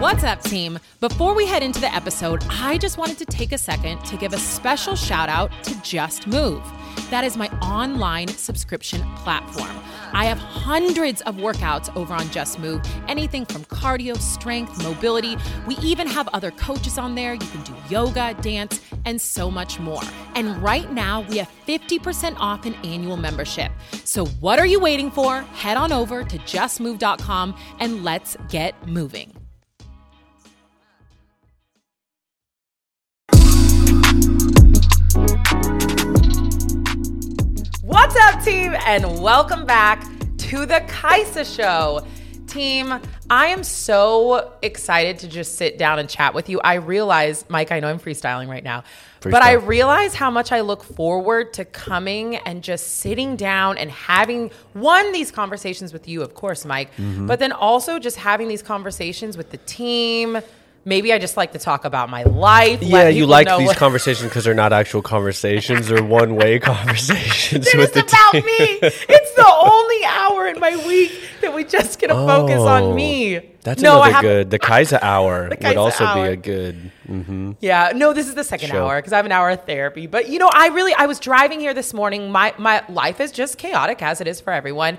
What's up, team? Before we head into the episode, I just wanted to take a second to give a special shout out to Just Move. That is my online subscription platform. I have hundreds of workouts over on Just Move, anything from cardio, strength, mobility. We even have other coaches on there. You can do yoga, dance, and so much more. And right now, we have 50% off an annual membership. So, what are you waiting for? Head on over to justmove.com and let's get moving. What's up, team, and welcome back to the Kaisa Show. Team, I am so excited to just sit down and chat with you. I realize, Mike, I know I'm freestyling right now, but I realize how much I look forward to coming and just sitting down and having one, these conversations with you, of course, Mike, Mm-hmm. but then also just having these conversations with the team. Maybe I just like to talk about my life. Yeah, you like these what- conversations because they're not actual conversations; they're one-way conversations It with is the about team. me. It's the only hour in my week that we just get to focus on Oh, me. That's no, another good. The Kaisa hour would Kaisa also hour. be a good. hmm Yeah, no, this is the second Show. hour because I have an hour of therapy. But you know, I really, I was driving here this morning. My my life is just chaotic as it is for everyone,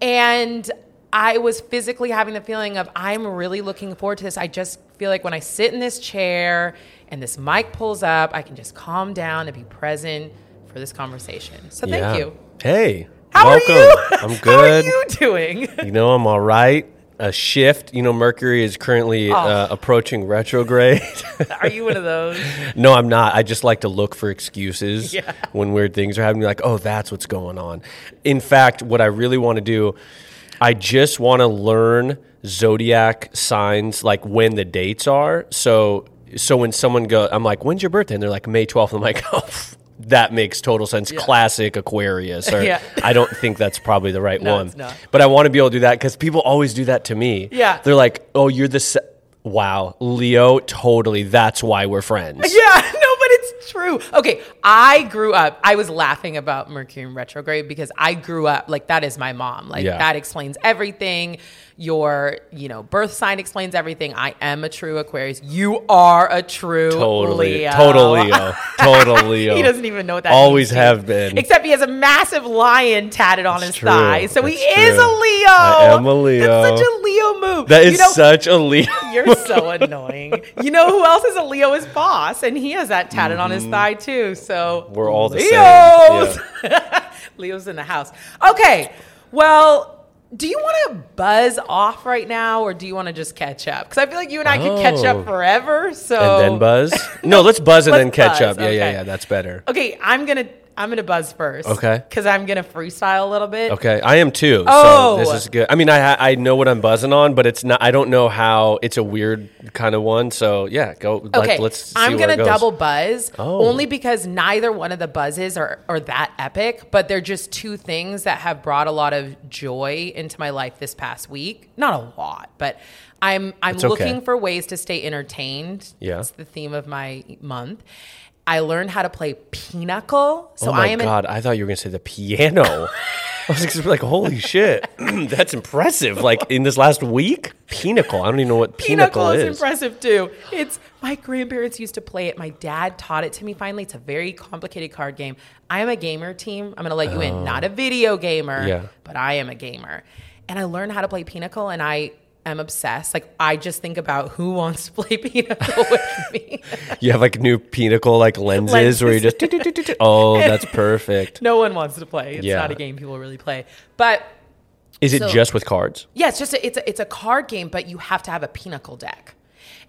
and I was physically having the feeling of I'm really looking forward to this. I just feel like when I sit in this chair and this mic pulls up, I can just calm down and be present for this conversation. So thank Yeah. you. Hey, How welcome. are you? I'm good. How are you doing? You know, I'm all right. A shift. You know, Mercury is currently Oh. uh, approaching retrograde. Are you one of those? no, I'm not. I just like to look for excuses Yeah. when weird things are happening. Like, oh, that's what's going on. In fact, what I really want to do, I just want to learn zodiac signs, like when the dates are. So, so when someone go, I'm like, when's your birthday? And they're like, May 12th. I'm like, oh. That makes total sense. Classic Aquarius. Or Yeah. I don't think that's probably the right No, one. But I want to be able to do that because people always do that to me. Yeah. They're like, oh, you're the. Se- wow. Leo, totally. That's why we're friends. Yeah, no, but it's true. Okay, I grew up, I was laughing about Mercury in retrograde because I grew up, like, that is my mom. Like, Yeah. that explains everything. Your, you know, birth sign explains everything. I am a true Aquarius. You are a true Totally. Leo. Total Leo. Total Leo. he doesn't even know what that Always means, have been. Except he has a massive lion tatted on his true. thigh. So he It's is a Leo. I am a Leo. That's such a Leo move. That is You know, such a Leo. you're so annoying. You know who else is a Leo is boss, and he has that tatted on his thigh too. So Mm-hmm. We're all the Leos. same. Leo's in the house. Okay, well. Do you want to buzz off right now, or do you want to just catch up? Because I feel like you and I could catch Oh. up forever. So And then buzz? No, let's buzz and Let's then catch buzz, up. Yeah, yeah, yeah. That's better. Okay, I'm gonna I'm gonna buzz first. Okay. Because I'm gonna freestyle a little bit. Okay, I am too. Oh. So this is good. I mean, I I know what I'm buzzing on, but it's not. I don't know how. It's a weird kind of one. So yeah, go. Okay, let's. See I'm gonna double buzz Oh. only because neither one of the buzzes are, are that epic, but they're just two things that have brought a lot of joy into my life this past week. Not a lot, but I'm I'm okay. looking for ways to stay entertained. Yeah. That's the theme of my month. I learned how to play pinochle. So oh my I am god! I thought you were gonna say the piano. I was like, holy shit, that's impressive. Like in this last week, pinnacle. I don't even know what pinnacle, Pinnacle is, is. impressive too. It's my grandparents used to play it. My dad taught it to me finally. It's a very complicated card game. I am a gamer team. I'm going to let you in. Oh. Not a video gamer, Oh. Yeah. but I am a gamer. And I learned how to play Pinochle and I am obsessed. Like I just think about who wants to play pinochle with me. You have like new pinnacle like lenses, where you just. Oh, that's perfect. no one wants to play. It's Yeah. not a game people really play. But Is it So- just with cards? Yeah, it's just a, it's a, it's a card game, but you have to have a pinochle deck,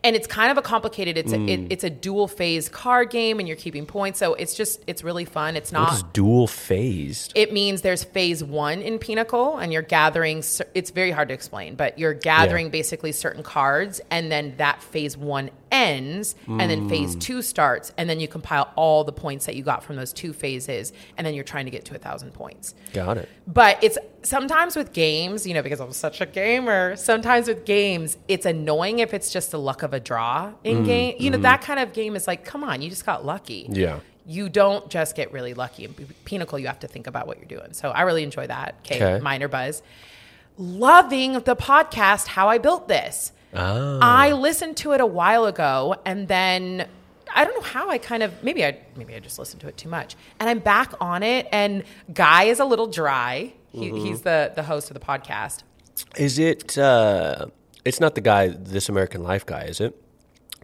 and it's kind of a complicated. It's a Hmm. it, it's a dual phase card game, and you're keeping points. So it's just it's really fun. It's not. dual phased? it means there's phase one in Pinochle, and you're gathering. It's very hard to explain, but you're gathering basically certain cards, and then that phase one ends, and then Mm. phase two starts, and then you compile all the points that you got from those two phases, and then you're trying to get to a thousand points. Got it. But it's sometimes with games, you know, because I'm such a gamer, sometimes with games, it's annoying if it's just the luck of a draw in game. You know, that kind of game is like, come on, you just got lucky. Yeah. You don't just get really lucky. In Pinochle, you have to think about what you're doing. So I really enjoy that. Okay. minor buzz. Loving the podcast, How I Built This. Oh. I listened to it a while ago and then I don't know how I kind of maybe I maybe I just listened to it too much. And I'm back on it and Guy is a little dry. He, Mm-hmm. He's the the host of the podcast. Is it? Uh, it's not the guy, This American Life guy, is it?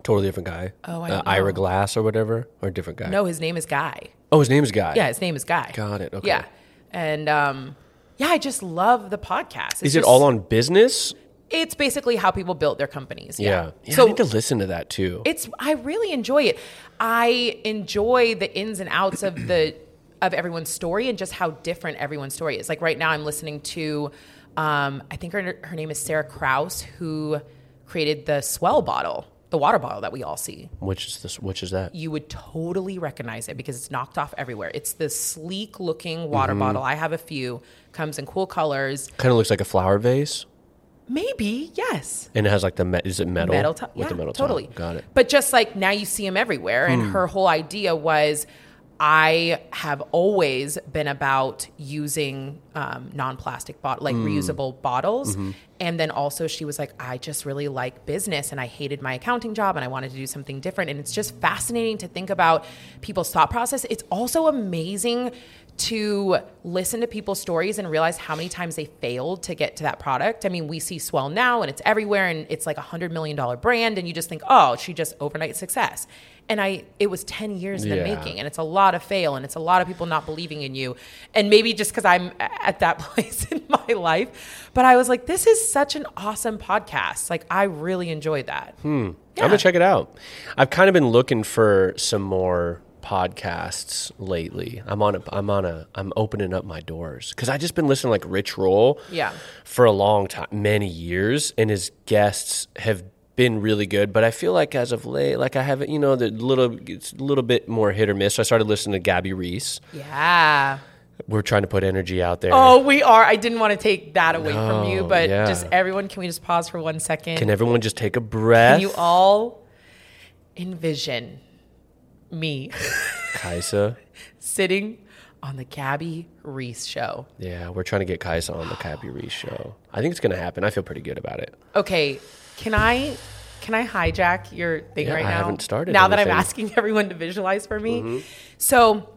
Totally different guy. Oh, I uh. Ira Glass or whatever, or a different guy. No, his name is Guy. Oh, his name is Guy. Yeah, his name is Guy. Got it, okay. Yeah. And um yeah, I just love the podcast. It's Is it just- all on business? It's basically how people built their companies. Yeah. Yeah. yeah I so need to listen to that too. it's I really enjoy it. I enjoy the ins and outs of the of everyone's story and just how different everyone's story is. Like right now, I'm listening to um, I think her her name is Sarah Kauss, who created the S'well bottle, the water bottle that we all see. which is this? Which is that? You would totally recognize it because it's knocked off everywhere. It's this sleek looking water Mm-hmm. bottle. I have a few. Comes in cool colors. Kind of looks like a flower vase, Maybe yes. and it has like the me- is it metal? metal top. with yeah, the metal totally. top. Got it. Hmm. But just like now, you see them everywhere. And her whole idea was, I have always been about using um, non-plastic bottle, like Hmm. reusable bottles. Mm-hmm. And then also, she was like, I just really like business, and I hated my accounting job, and I wanted to do something different. And it's just fascinating to think about people's thought process. It's also amazing to listen to people's stories and realize how many times they failed to get to that product. I mean, we see S'well now and it's everywhere and it's like a hundred million dollar brand and you just think, oh, she just overnight success. And I it was 10 years in the making and it's a lot of fail and it's a lot of people not believing in you. And maybe just because I'm at that place in my life. But I was like, this is such an awesome podcast. Like I really enjoyed that. hmm I'm gonna check it out. I've kind of been looking for some more podcasts lately. I'm on a, I'm on a, I'm opening up my doors because I just been listening to like Rich Roll, Yeah. for a long time, many years, and his guests have been really good. But I feel like as of late, like I haven't, you know, the little, it's a little bit more hit or miss. So I started listening to Gabby Reece. Yeah. We're trying to put energy out there. Oh, we are. I didn't want to take that away from you, but yeah. just everyone, can we just pause for one second? Can everyone just take a breath? Can you all envision me Kaisa. sitting on the Gabby Reece show? Yeah, we're trying to get Kaisa on the Gabby Reece show. I think it's gonna happen. I feel pretty good about it. Okay, can I can I hijack your thing Yeah, right I now? haven't started Now that I'm. Mm-hmm. asking everyone to visualize for me. So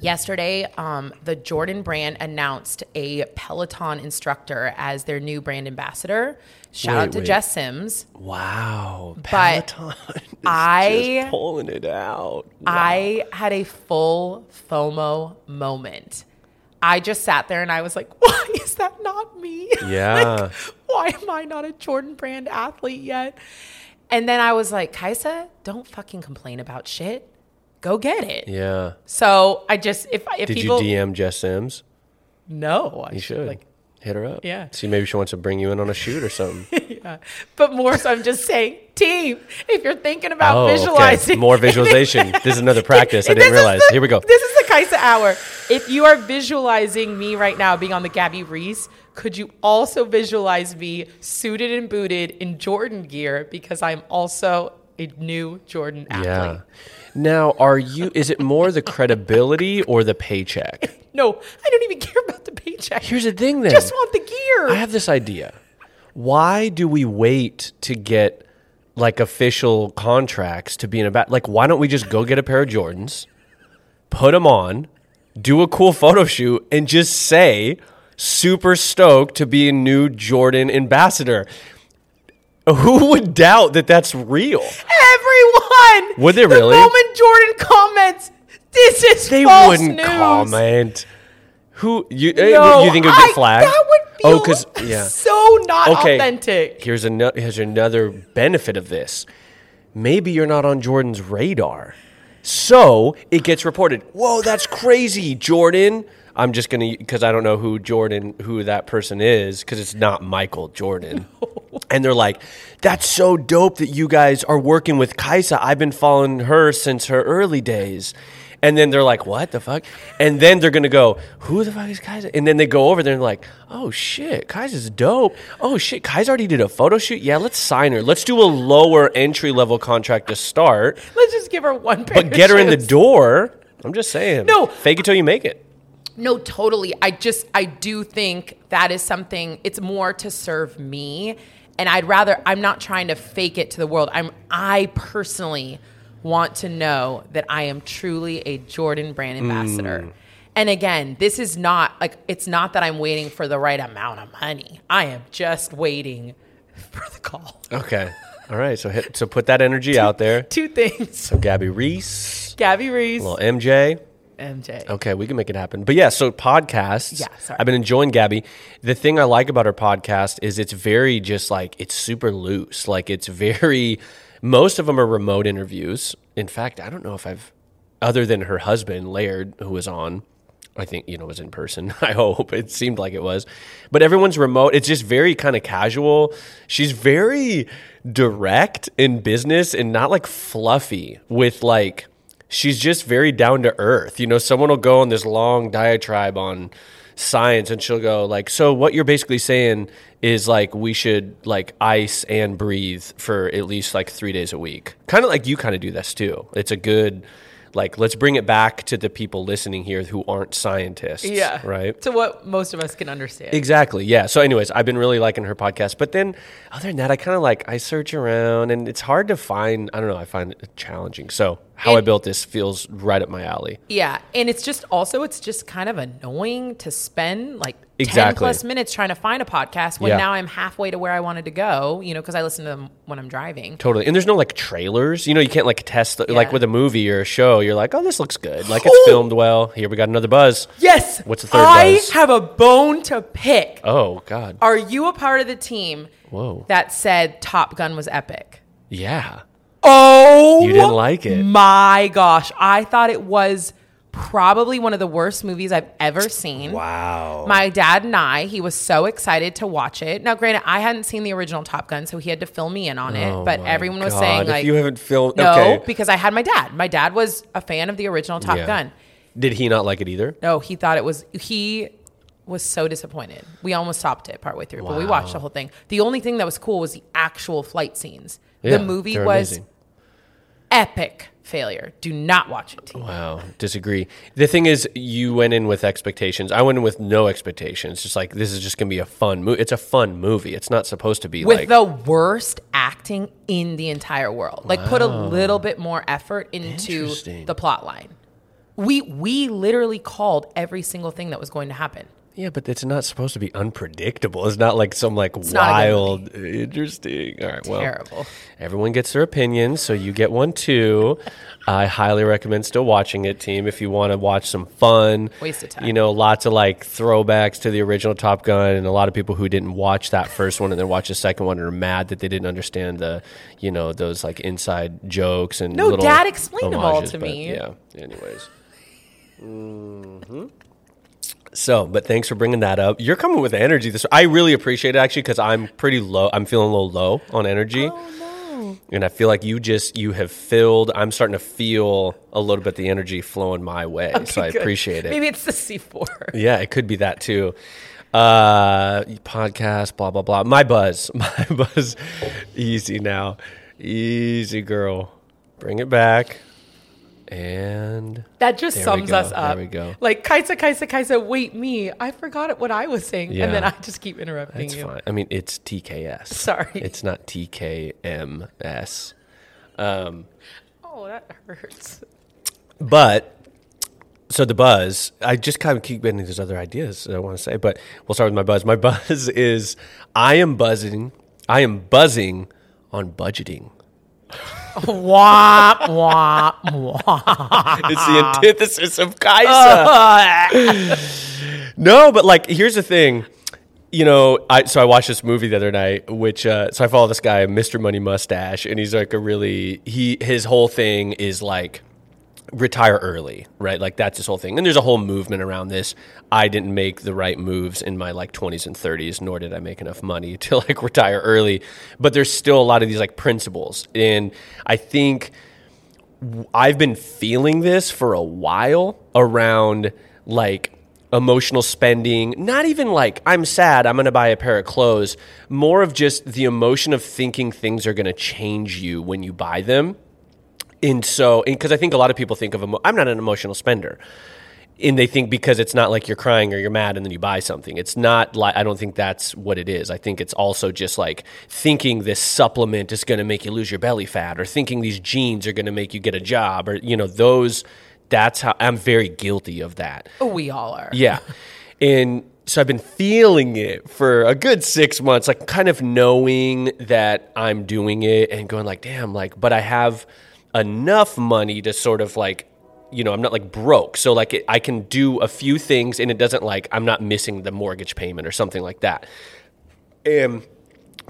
yesterday, um, the Jordan brand announced a Peloton instructor as their new brand ambassador. Shout Wait, out to wait. Jess Sims. Wow, But Peloton is I- just pulling it out. I had a full FOMO moment. I just sat there and I was like, why is that not me? Yeah. Like, why am I not a Jordan brand athlete yet? And then I was like, Kaisa, don't fucking complain about shit. Go get it. yeah. So I just, if, if Did people, you DM Jess Sims? no, I You should Like, hit her up. Yeah. See, maybe she wants to bring you in on a shoot or something. yeah. But more so, I'm just saying, team, if you're thinking about Oh, okay. visualizing More visualization. This is another practice. I This didn't is realize. the- Here we go. This is the Kaisa hour. If you are visualizing me right now being on the Gabby Reece, could you also visualize me suited and booted in Jordan gear because I'm also a new Jordan athlete? Yeah. Now, are you? Is it more the credibility or the paycheck? No, I don't even care about the paycheck. Here's the thing, then. Just want the gear. I have this idea. Why do we wait to get like official contracts to be in a bat? Like, why don't we just go get a pair of Jordans, put them on, do a cool photo shoot, and just say, super stoked to be a new Jordan ambassador? Who would doubt that that's real? Everyone. Would they the really? moment Jordan comments, this is They false wouldn't news. comment. Who you? eh, No, you think it would get flagged? That would oh, because yeah. so not Okay. authentic. Here's another here's another benefit of this. Maybe you're not on Jordan's radar. So it gets reported. Whoa, that's crazy, Jordan. I'm just gonna because I don't know who Jordan, who that person is, because it's not Michael Jordan. And they're like, "That's so dope that you guys are working with Kaisa. I've been following her since her early days." And then they're like, "What the fuck?" And then they're gonna go, "Who the fuck is Kaisa?" And then they go over there and they're like, "Oh shit, Kaisa's dope. Oh shit, Kaisa already did a photo shoot. Yeah, let's sign her. Let's do a lower entry level contract to start, Let's just give her one pair but get her in the door." I'm just saying. No. fake it till you make it. No, totally. I just I do think that is something it's more to serve me And I'd rather I'm not trying to fake it to the world. I'm I personally want to know that I am truly a Jordan brand ambassador. Mm. And again, this is not like it's not that I'm waiting for the right amount of money. I am just waiting for the call. Okay. All right. So hit, so put that energy out there. Two things. So Gabby Reece, Gabby Reece, little MJ. MJ. Okay, we can make it happen. But yeah, so podcasts. Yeah, sorry. I've been enjoying Gabby. The thing I like about her podcast is it's very just like it's super loose. Like it's very most of them are remote interviews. In fact, I don't know if I've other than her husband, Laird, who was on, I think, you know, was in person. I hope. It seemed like it was. But everyone's remote. It's just very kind of casual. She's very direct in business and not like fluffy with like she's just very down to earth. You know, someone will go on this long diatribe on science and she'll go like, "So what you're basically saying is like we should like ice and breathe for at least like 3 days a week." Kind of like you kind of do this too. It's a good like let's bring it back to the people listening here who aren't scientists, Yeah. right? To what most of us can understand. Exactly. Yeah. So, anyways, I've been really liking her podcast. But then, other than that, I kind of like I search around, and it's hard to find. I don't know. I find it challenging. So, how I built this feels right up my alley. Yeah, and it's just also it's just kind of annoying to spend like ten plus minutes trying to find a podcast when Yeah. now I'm halfway to where I wanted to go. You know, because I listen to them when I'm driving. Totally. And there's no like trailers. You know, you can't like test the, like with a movie or a show. You're like, oh, this looks good. Like it's filmed well. Here we got another buzz. Yes. What's the third I buzz? have a bone to pick. Oh God. Are you a part of the team Whoa. that said Top Gun was epic? Yeah. Oh, You didn't like it. My gosh, I thought it was probably one of the worst movies I've ever seen. Wow. My dad and I, he was so excited to watch it. Now, granted, I hadn't seen the original Top Gun, so he had to fill me in on it. Oh but everyone was God. saying If like, you haven't filmed, no, okay. because I had my dad. My dad was a fan of the original Top Yeah. Gun. Did he not like it either? No, he thought it was he was so disappointed. We almost stopped it partway through, but we watched the whole thing. The only thing that was cool was the actual flight scenes. Yeah, the movie was amazing. epic failure. Do not watch it. Wow, disagree. The thing is, you went in with expectations. I went in with no expectations. Just like this is just gonna be a fun movie. It's a fun movie. It's not supposed to be With like the worst acting in the entire world. Like put a little bit more effort into the plot line. We we literally called every single thing that was going to happen. Yeah, but it's not supposed to be unpredictable. It's not like some like good wild, interesting. All right, well, Terrible. everyone gets their opinions, so you get one too. I highly recommend still watching it, team, if you want to watch some fun. Waste of time. You know, lots of like throwbacks to the original Top Gun, and a lot of people who didn't watch that first one and then watch the second one are mad that they didn't understand the, you know, those like inside jokes and No, little Dad explained them all to but me. Yeah. Anyways. hmm So, but thanks for bringing that up. You're coming with energy. This I really appreciate it actually because I'm pretty low. I'm feeling a little low on energy. Oh no. And I feel like you just you have filled. I'm starting to feel a little bit the energy flowing my way. so I Good. appreciate it. Maybe it's the C4. Yeah, it could be that too. Uh, podcast, blah blah blah. My buzz, my buzz. Easy now, easy girl. Bring it back. And That just sums us up. There we go. Like Kaisa, Kaisa, Kaisa. Wait, me. I forgot what I was saying, Yeah. and then I just keep interrupting that's you. fine. I mean, it's TKS. Sorry. it's not TKMS. Um, oh, that hurts. But so the buzz, I just kind of keep getting these other ideas that I want to say, but we'll start with my buzz. My buzz is I am buzzing. I am buzzing on budgeting. Wah, wah, wah. It's the antithesis of Kaisa. no, but like, here's the thing. You know, I so I watched this movie the other night, which uh, so I follow this guy, Mr. Money Mustache, and he's like a really he his whole thing is like retire early, right? Like that's this whole thing. And there's a whole movement around this. I didn't make the right moves in my like 20s and 30s, nor did I make enough money to like retire early. But there's still a lot of these like principles. And I think I've been feeling this for a while around like emotional spending, not even like I'm sad, I'm going to buy a pair of clothes, more of just the emotion of thinking things are going to change you when you buy them. And so, because I think a lot of people think of, emo- I'm not an emotional spender. and they think because it's not like you're crying or you're mad and then you buy something. It's not like I don't think that's what it is. I think it's also just like thinking this supplement is going to make you lose your belly fat or thinking these jeans are going to make you get a job or you know those that's how I'm very guilty of that. Oh, we all are. Yeah. And so I've been feeling it for a good six months, like kind of knowing that I'm doing it and going like, damn, like, but I have enough money to sort of like, you know, I'm not like broke. So like I can do a few things and it doesn't like, I'm not missing the mortgage payment or something like that. And,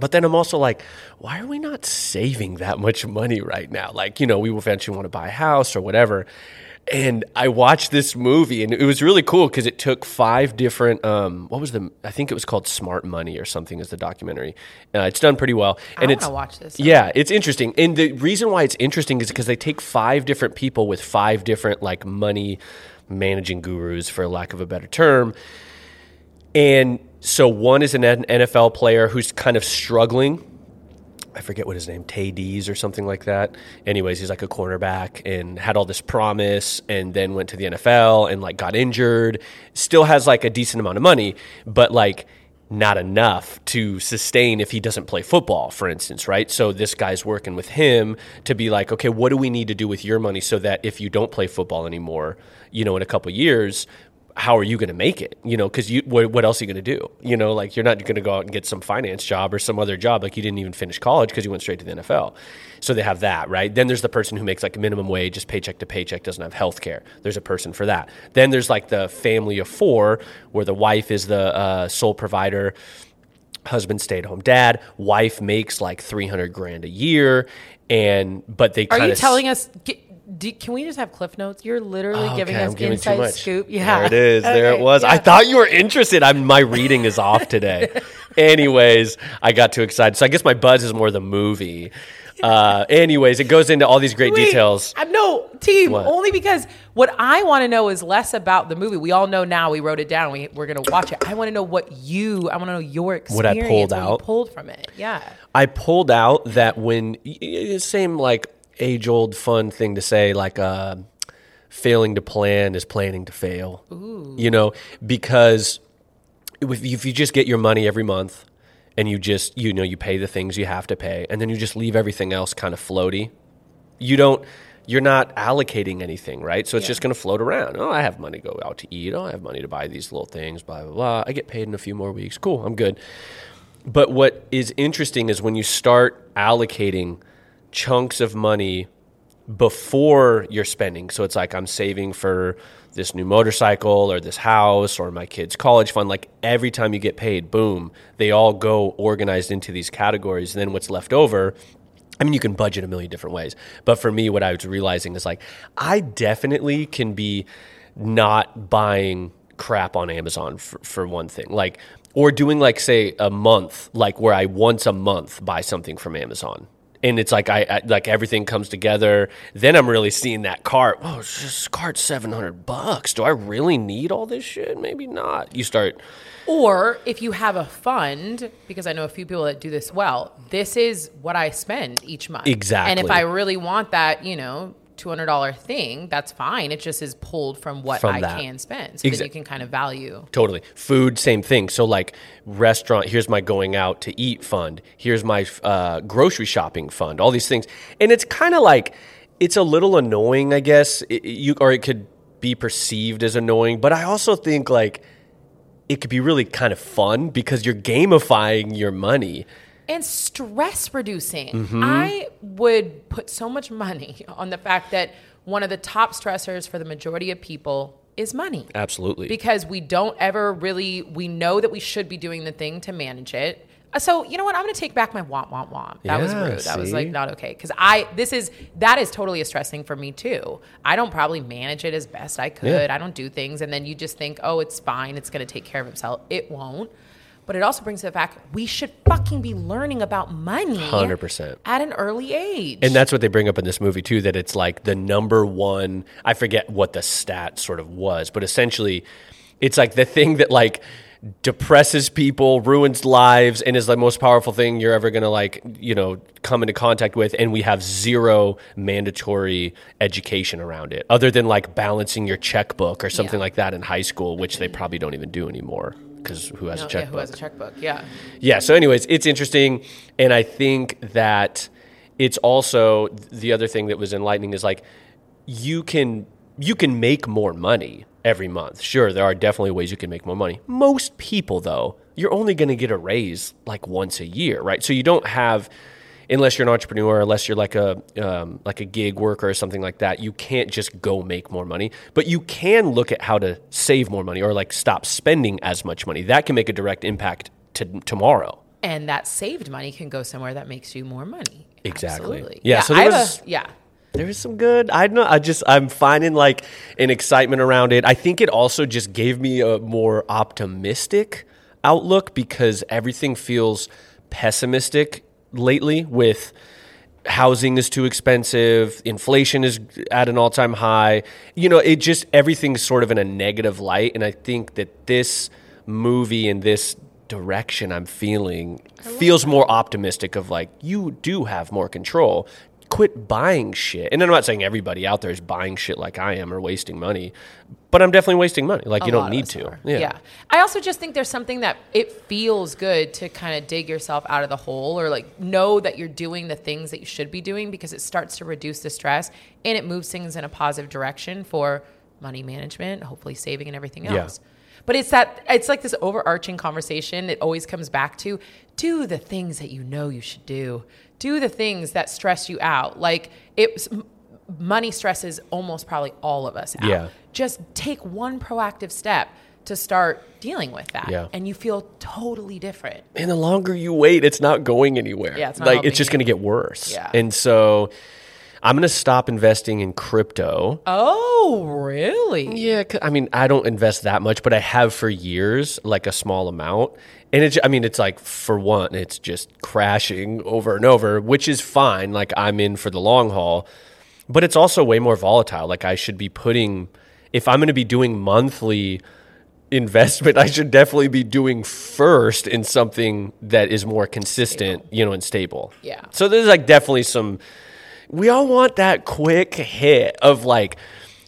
but then I'm also like, why are we not saving that much money right now? Like, you know, we eventually want to buy a house or whatever and I watched this movie, and it was really cool because it took five different. Um, what was the? I think it was called Smart Money or something. Is the documentary? Uh, it's done pretty well, and I it's watch this. Yeah, it's interesting, and the reason why it's interesting is because they take five different people with five different like money managing gurus, for lack of a better term, and so one is an NFL player who's kind of struggling I forget what his name, Tay Dees or something like that. Anyways, he's like a cornerback and had all this promise and then went to the NFL and like got injured. Still has like a decent amount of money, but like not enough to sustain if he doesn't play football, for instance, right? So this guy's working with him to be like, okay, what do we need to do with your money so that if you don't play football anymore, you know, in a couple years, how are you going to make it? You know, because you what, what, else are you going to do? You know, like you're not going to go out and get some finance job or some other job like you didn't even finish college because you went straight to the NFL. So they have that, right? Then there's the person who makes like minimum wage, just paycheck to paycheck, doesn't have health care. There's a person for that. Then there's like the family of four where the wife is the uh, sole provider husband stay at home dad wife makes like 300 grand a year and but they are you telling us get, do, can we just have cliff notes? You're literally Oh, giving okay, us I'm giving too inside scoop. Yeah, There it is. There Okay, it was. I thought you were interested. I'm, my reading is off today. anyways, I got too excited. So I guess my buzz is more the movie. Uh, anyways, it goes into all these great Wait, details. uh, no, team. What? Only because what I want to know is less about the movie. We all know now. We wrote it down. We, we're gonna watch it. I want to know what you. I want to know your experience. What I pulled what you out? pulled from it. Yeah. I pulled out that when same like age old fun thing to say like uh, failing to plan is planning to fail. You know, because if, if you just get your money every month and you just you know you pay the things you have to pay and then you just leave everything else kind of floaty, you don't. You're not allocating anything, right? So it's Yeah. just going to float around. Oh, I have money to go out to eat. Oh, I have money to buy these little things. Blah blah blah. I get paid in a few more weeks. Cool, I'm good. But what is interesting is when you start allocating chunks of money before you're spending. So it's like I'm saving for this new motorcycle or this house or my kid's college fund. Like every time you get paid, boom, they all go organized into these categories. And then what's left over, I mean, you can budget a million different ways. But for me, what I was realizing is like, I definitely can be not buying crap on Amazon for, for one thing. Like, or doing like, say, a month, like where I once a month buy something from Amazon. And it's like I, I like everything comes together. Then I'm really seeing that cart. Oh, it's just cart seven hundred bucks. Do I really need all this shit? Maybe not. You start Or if you have a fund, because I know a few people that do this well, this is what I spend each month. Exactly. And if I really want that, you know, two hundred dollar thing, that's fine. It just is pulled from what From I that. can spend, so Exa- that you can kind of value. Totally. Food, same thing. So, like, restaurant, here's my going out to eat fund. Here's my uh, grocery shopping fund, all these things. And it's kind of like, it's a little annoying, I guess, it, you, or it could be perceived as annoying. But I also think, like, it could be really kind of fun because you're gamifying your money. And stress reducing. Mm-hmm. I would put so much money on the fact that one of the top stressors for the majority of people is money. Absolutely. Because we don't ever really, we know that we should be doing the thing to manage it. Uh, So you know what? I'm going to take back my want, want, want. That was Yeah, rude. That was like not okay. Because I, this is that is totally a stress thing for me too. I don't probably manage it as best I could. Yeah. I don't do things, and then you just think, oh, it's fine. It's going to take care of itself. It won't. But it also brings the fact we should fucking be learning about money 100%. at an early age. And that's what they bring up in this movie too. That it's like the number one. I forget what the stat sort of was, but essentially, it's like the thing that like depresses people, ruins lives, and is the most powerful thing you're ever gonna like, you know, come into contact with. And we have zero mandatory education around it, other than like balancing your checkbook or something Yeah. like that in high school, which they probably don't even do anymore. Because who has No, a yeah, checkbook? who has a checkbook? Yeah. yeah so anyways it's interesting and i think that it's also the other thing that was enlightening is like you can you can make more money every month sure there are definitely ways you can make more money most people though you're only going to get a raise like once a year right so you don't have unless you're an entrepreneur unless you're like a um, like a gig worker or something like that you can't just go make more money but you can look at how to save more money or like stop spending as much money that can make a direct impact to tomorrow And that saved money can go somewhere that makes you more money. Exactly. Absolutely. Yeah, so I there have was- a, yeah. there was some good i don't know i just i'm finding like an excitement around it i think it also just gave me a more optimistic outlook because everything feels pessimistic lately with housing is too expensive inflation is at an all-time high. You know it just everything's sort of in a negative light and i think that this movie and this direction i'm feeling feels more optimistic of like you do have more control quit buying shit and i'm not saying everybody out there is buying shit like i am or wasting money but i'm definitely wasting money like you don't need to are. Yeah. I also just think there's something that it feels good to kind of dig yourself out of the hole or like know that you're doing the things that you should be doing because it starts to reduce the stress and it moves things in a positive direction for money management, hopefully saving and everything Yeah. else. But it's that it's like this overarching conversation. It always comes back to do the things that you know you should do. Do the things that stress you out. Like it's money stresses almost probably all of us out. Yeah. Just take one proactive step to start dealing with that. Yeah. And you feel totally different. and the longer you wait, it's not going anywhere. Yeah, it's not like it's just going to get worse. Yeah. And so I'm going to stop investing in crypto. Oh, really? Yeah, I mean, I don't invest that much, but I have for years, like a small amount. And it's, I mean, it's like for one, it's just crashing over and over, which is fine. Like I'm in for the long haul, but it's also way more volatile. Like I should be putting, if I'm going to be doing monthly investment, I should definitely be doing first in something that is more consistent, you know, and stable. Yeah. So there's like definitely some, we all want that quick hit of like,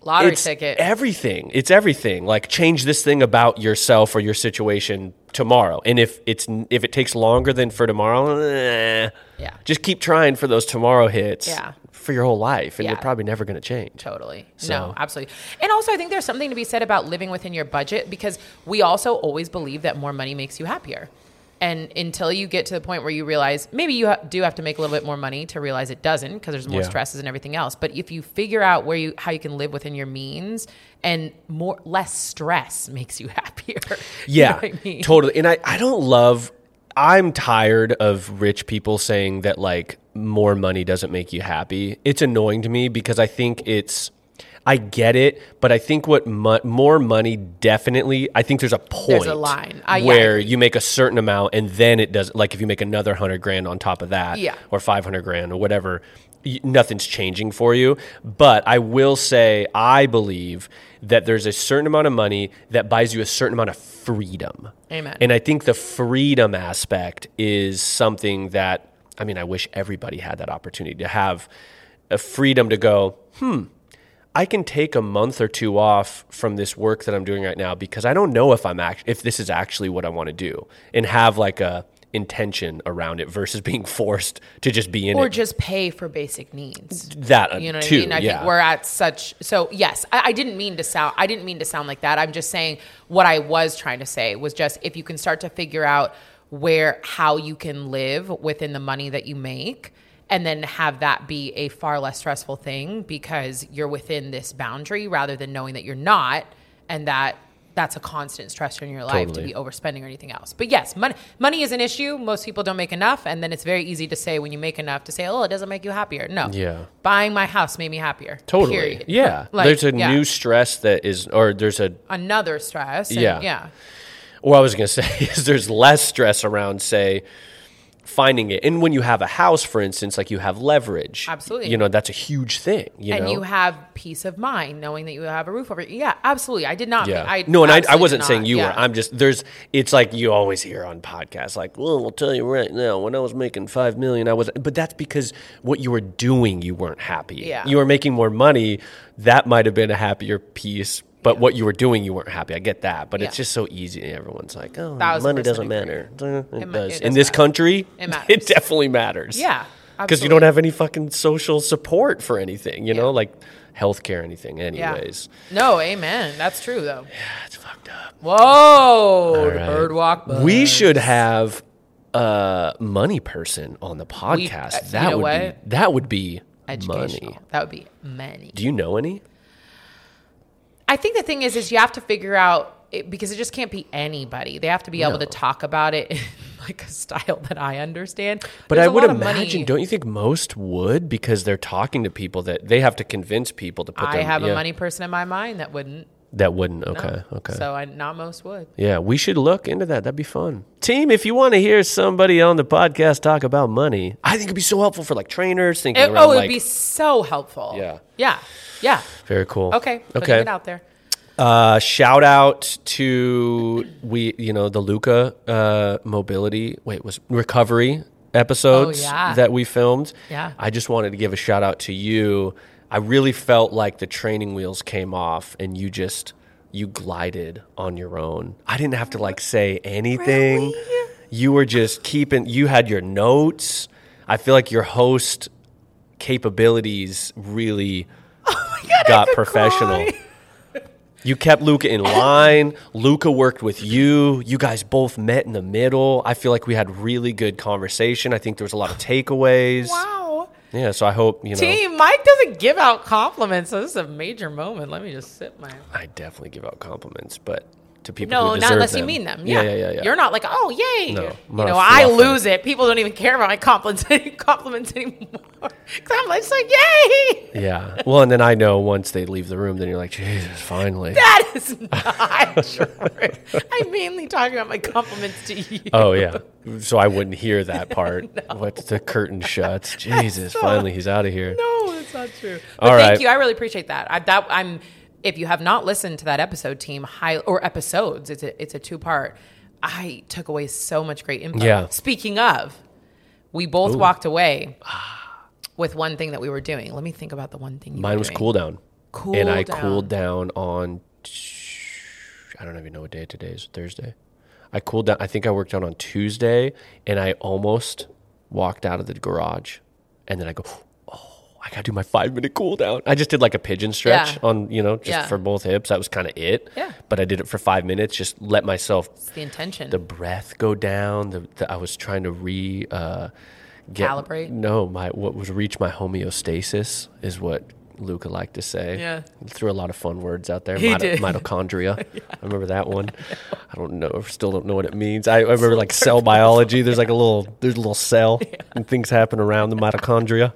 Lottery it's ticket. Everything. It's everything. Like change this thing about yourself or your situation tomorrow. And if it's if it takes longer than for tomorrow, eh, Yeah. just keep trying for those tomorrow hits. Yeah. For your whole life, and Yeah. you're probably never going to change. Totally. So- No, absolutely. And also, I think there's something to be said about living within your budget because we also always believe that more money makes you happier. And until you get to the point where you realize maybe you ha- do have to make a little bit more money to realize it doesn't because there's more Yeah. stresses and everything else. But if you figure out where you how you can live within your means and more less stress makes you happier. You Yeah, know I mean? totally. And I, I don't love. I'm tired of rich people saying that like more money doesn't make you happy. It's annoying to me because I think it's. I get it, but I think what mo- more money definitely. I think there's a point. There's a line. I- where agree. you make a certain amount, and then it does. Like if you make another hundred grand on top of that, Yeah. or five hundred grand or whatever, y- nothing's changing for you. But I will say, I believe that there's a certain amount of money that buys you a certain amount of freedom. Amen. And I think the freedom aspect is something that, I mean, I wish everybody had that opportunity to have a freedom to go, hmm, I can take a month or two off from this work that I'm doing right now because I don't know if I'm act- if this is actually what I want to do and have like a intention around it versus being forced to just be in or it. Or just pay for basic needs. that You know what too, I mean? I yeah. think we're at such so yes, I, I didn't mean to sound I didn't mean to sound like that. I'm just saying what I was trying to say was just if you can start to figure out where how you can live within the money that you make and then have that be a far less stressful thing because you're within this boundary rather than knowing that you're not and that that's a constant stressor in your life to be overspending or anything else. But yes, money money is an issue. Most people don't make enough, and then it's very easy to say when you make enough to say, "Oh, it doesn't make you happier." No, Yeah. buying my house made me happier. Totally. Period. Yeah. Like, there's a yeah. new stress that is, or there's a another stress. and Yeah. yeah, What I was going to say is there's less stress around, say, finding it. And when you have a house, for instance, like you have leverage. Absolutely. You know, that's a huge thing. You and know? you have peace of mind knowing that you have a roof over. you. Yeah, absolutely. I did not. Yeah. I, no, and I, I wasn't saying you Yeah. were. I'm just there's. It's like you always hear on podcasts, like, well, I'll tell you right now. When I was making five million, I was. But that's because what you were doing, you weren't happy. Yeah. You were making more money. That might have been a happier piece. But what you were doing, you weren't happy. I get that, but it's just so easy. Everyone's like, "Oh, money doesn't matter." Eh, It, does it in this matter. country. It It definitely matters. Yeah, because you don't have any fucking social support for anything. You know, Yeah. like healthcare, anything. Yeah. Anyways, No, amen. That's true though. that's fucked up. Whoa, right. bird walk. Buzz. We should have a money person on the podcast. uh, you that know would what? be that would be money. That would be money. Do you know any? I think the thing is, is you have to figure out it, because it just can't be anybody. They have to be able to talk about it in like a style that I understand. But There's I would lot of money- imagine. Don't you think most would because they're talking to people that they have to convince people to put. I their, have yeah, a money person in my mind that wouldn't. That wouldn't. Okay, No. okay. So I, not most would. Yeah, we should look into that. That'd be fun. Team, if you want to hear somebody on the podcast talk about money, I think it'd be so helpful for like trainers thinking It, around oh, it would like be so helpful. Yeah. Yeah. Yeah. very cool. Okay. Okay. it out there. Uh, shout out to we, you know, the Luca uh, mobility. Wait, was recovery episodes Oh, yeah. that we filmed. Yeah. I just wanted to give a shout out to you. I really felt like the training wheels came off and you just you glided on your own. I didn't have to like say anything. Really? You were just keeping. You had your notes. I feel like your host capabilities really got professional. cry. You kept Luca in line. Luca worked with you. You guys both met in the middle. I feel like we had really good conversation. I think there was a lot of takeaways. Wow. Yeah, so I hope, you know, Team, Mike doesn't give out compliments, so this is a major moment. Let me just sip my. I definitely give out compliments, but to people No, who not unless you mean them. Yeah, Yeah. yeah, yeah. yeah. You're not like, oh, yay. No, you know, I lose it. People don't even care about my compliments, compliments anymore. Because I'm like, just like, yay. Yeah. Well, and then I know once they leave the room, then you're like, Jesus, finally. That is not true. I'm mainly talking about my compliments to you. Oh yeah, so I wouldn't hear that part. What the curtain shuts. Jesus, finally he's out of here. No, that's not true. But All thank right. you. I really appreciate that. I, that I'm. If you have not listened to that episode, team, high or episodes, it's a it's a two part. I took away so much great info. Yeah. Speaking of, we both walked away with one thing that we were doing. Let me think about the one thing. You Mine was doing. cool down. Cool and I down. cooled down on. I don't even know what day today is. Thursday. I cooled down. I think I worked out on Tuesday, and I almost walked out of the garage, and then I go, I gotta do my five minute cool down. I just did like a pigeon stretch Yeah. on, you know, just Yeah. for both hips. That was kind of it. Yeah. But I did it for five minutes. Just let myself It's the intention. the breath go down. The, the I was trying to re uh, get Calibrate? No, my what was reach my homeostasis is what Luca liked to say. Yeah. Threw a lot of fun words out there. He Mito- did. Mitochondria. I remember that one. I don't know. Still don't know what it means. I, I remember like cell biology. There's like a little there's a little cell and things happen around the mitochondria.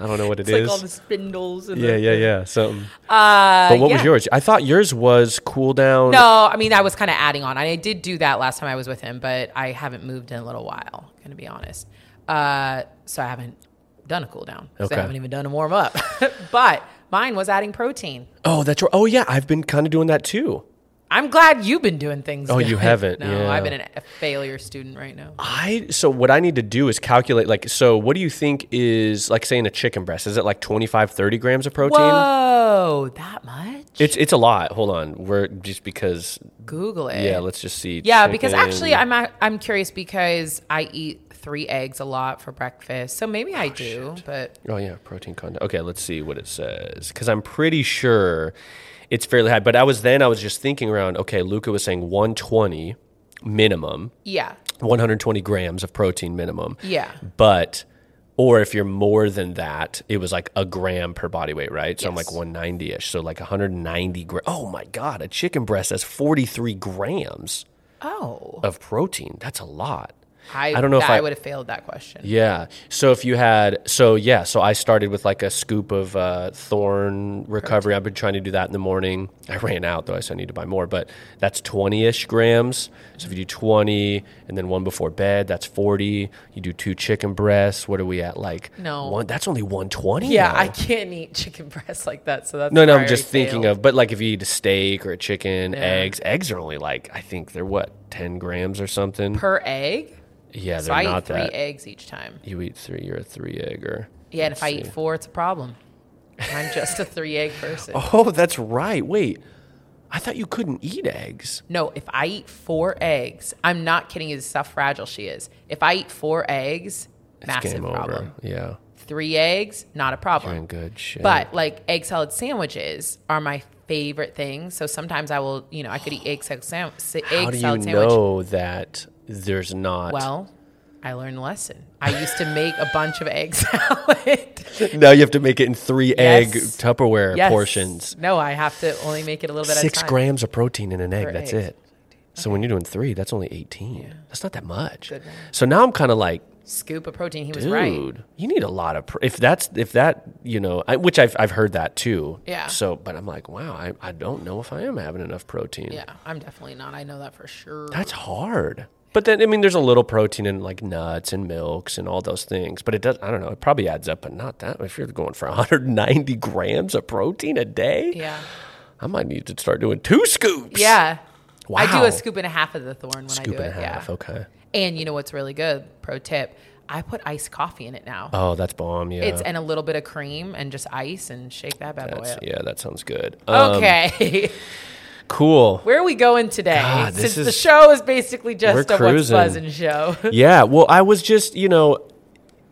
I don't know what it it's is. like all the spindles. And yeah, the, yeah, yeah. Something. Uh, But what was yours? I thought yours was cool down. No, I mean I was kind of adding on. I did do that last time I was with him, but I haven't moved in a little while. Going to be honest, uh, so I haven't done a cool down. Okay. I haven't even done a warm up. but mine was adding protein. Oh, that's right. Oh, yeah. I've been kind of doing that too. I'm glad you've been doing things. Oh, you haven't? No, Yeah. I've been a failure student right now. I so what I need to do is calculate like so what do you think is like saying a chicken breast is it like 25 30 grams of protein? Whoa, that much? It's it's a lot. Hold on. We're just because Google it. yeah, let's just see. Yeah, because actually, I'm I'm curious because I eat three eggs a lot for breakfast, so maybe I oh, do. But Oh yeah, protein content. Okay, let's see what it says cuz I'm pretty sure it's fairly high, but I was then I was just thinking around okay, Luca was saying 120 minimum, yeah, 120 grams of protein minimum. yeah, but or if you're more than that, it was like a gram per body weight, right? So I'm like 190 ish. So like 190 grams. Oh my God, a chicken breast has 43 grams oh, of protein. That's a lot. I, I don't know if I, I- would have failed that question. Yeah. So if you had, so yeah, so I started with like a scoop of uh, Thorne recovery. I've been trying to do that in the morning. I ran out though, so I need to buy more, but that's 20 ish grams. So if you do 20 and then one before bed, that's 40. You do two chicken breasts. What are we at? Like, No. one, that's only 120. Yeah, now. I can't eat chicken breasts like that. So that's No, no, I'm just thinking failed. of, but like if you eat a steak or a chicken, Yeah. eggs, eggs are only like, I think they're what, 10 grams or something? per egg. Yeah, So I not eat three that. eggs each time. You eat three, you're a three egger. Yeah, and if I eat four, it's a problem. I'm just a three egg person. Oh, that's right. Wait, I thought you couldn't eat eggs. No, if I eat four eggs, I'm not kidding you. This is how fragile she is. If I eat four eggs, It's massive game problem. over. Yeah, Three eggs, not a you're problem. in good shape. But like egg salad sandwiches are my favorite thing. So sometimes I will, you know, I could eat egg salad, sam- sa- how egg do you salad sandwich. know that there's not? Well, I learned a lesson. I used to make a bunch of egg salad. now you have to make it in three egg Tupperware Yes. portions. No, I have to only make it a little bit Six grams of protein in an egg. Per That's egg. it. So when you're doing three, that's only 18. That's not that much. Good. So now I'm kind of like, Scoop of protein. He was dude, right. you need a lot of. Pr- if that's if that you know, I, which I've I've heard that too. Yeah. So, but I'm like, wow, I, I don't know if I am having enough protein. Yeah, I'm definitely not. I know that for sure. That's hard. But then I mean, there's a little protein in like nuts and milks and all those things. But it does. I don't know. It probably adds up, but not that. If you're going for 190 grams of protein a day, yeah. I might need to start doing two scoops. Yeah. I do a scoop and a half of the Thorne when Scoop I do and a half. Yeah. Okay. And you know what's really good? Pro tip: I put iced coffee in it now. Oh, that's bomb. Yeah. It's and a little bit of cream and just ice and shake that bad boy up. yeah, that sounds good. Um, Okay, Cool. where are we going today? God, this Since the show is basically just a what's cruising. buzzing show. yeah. Well, I was just, you know,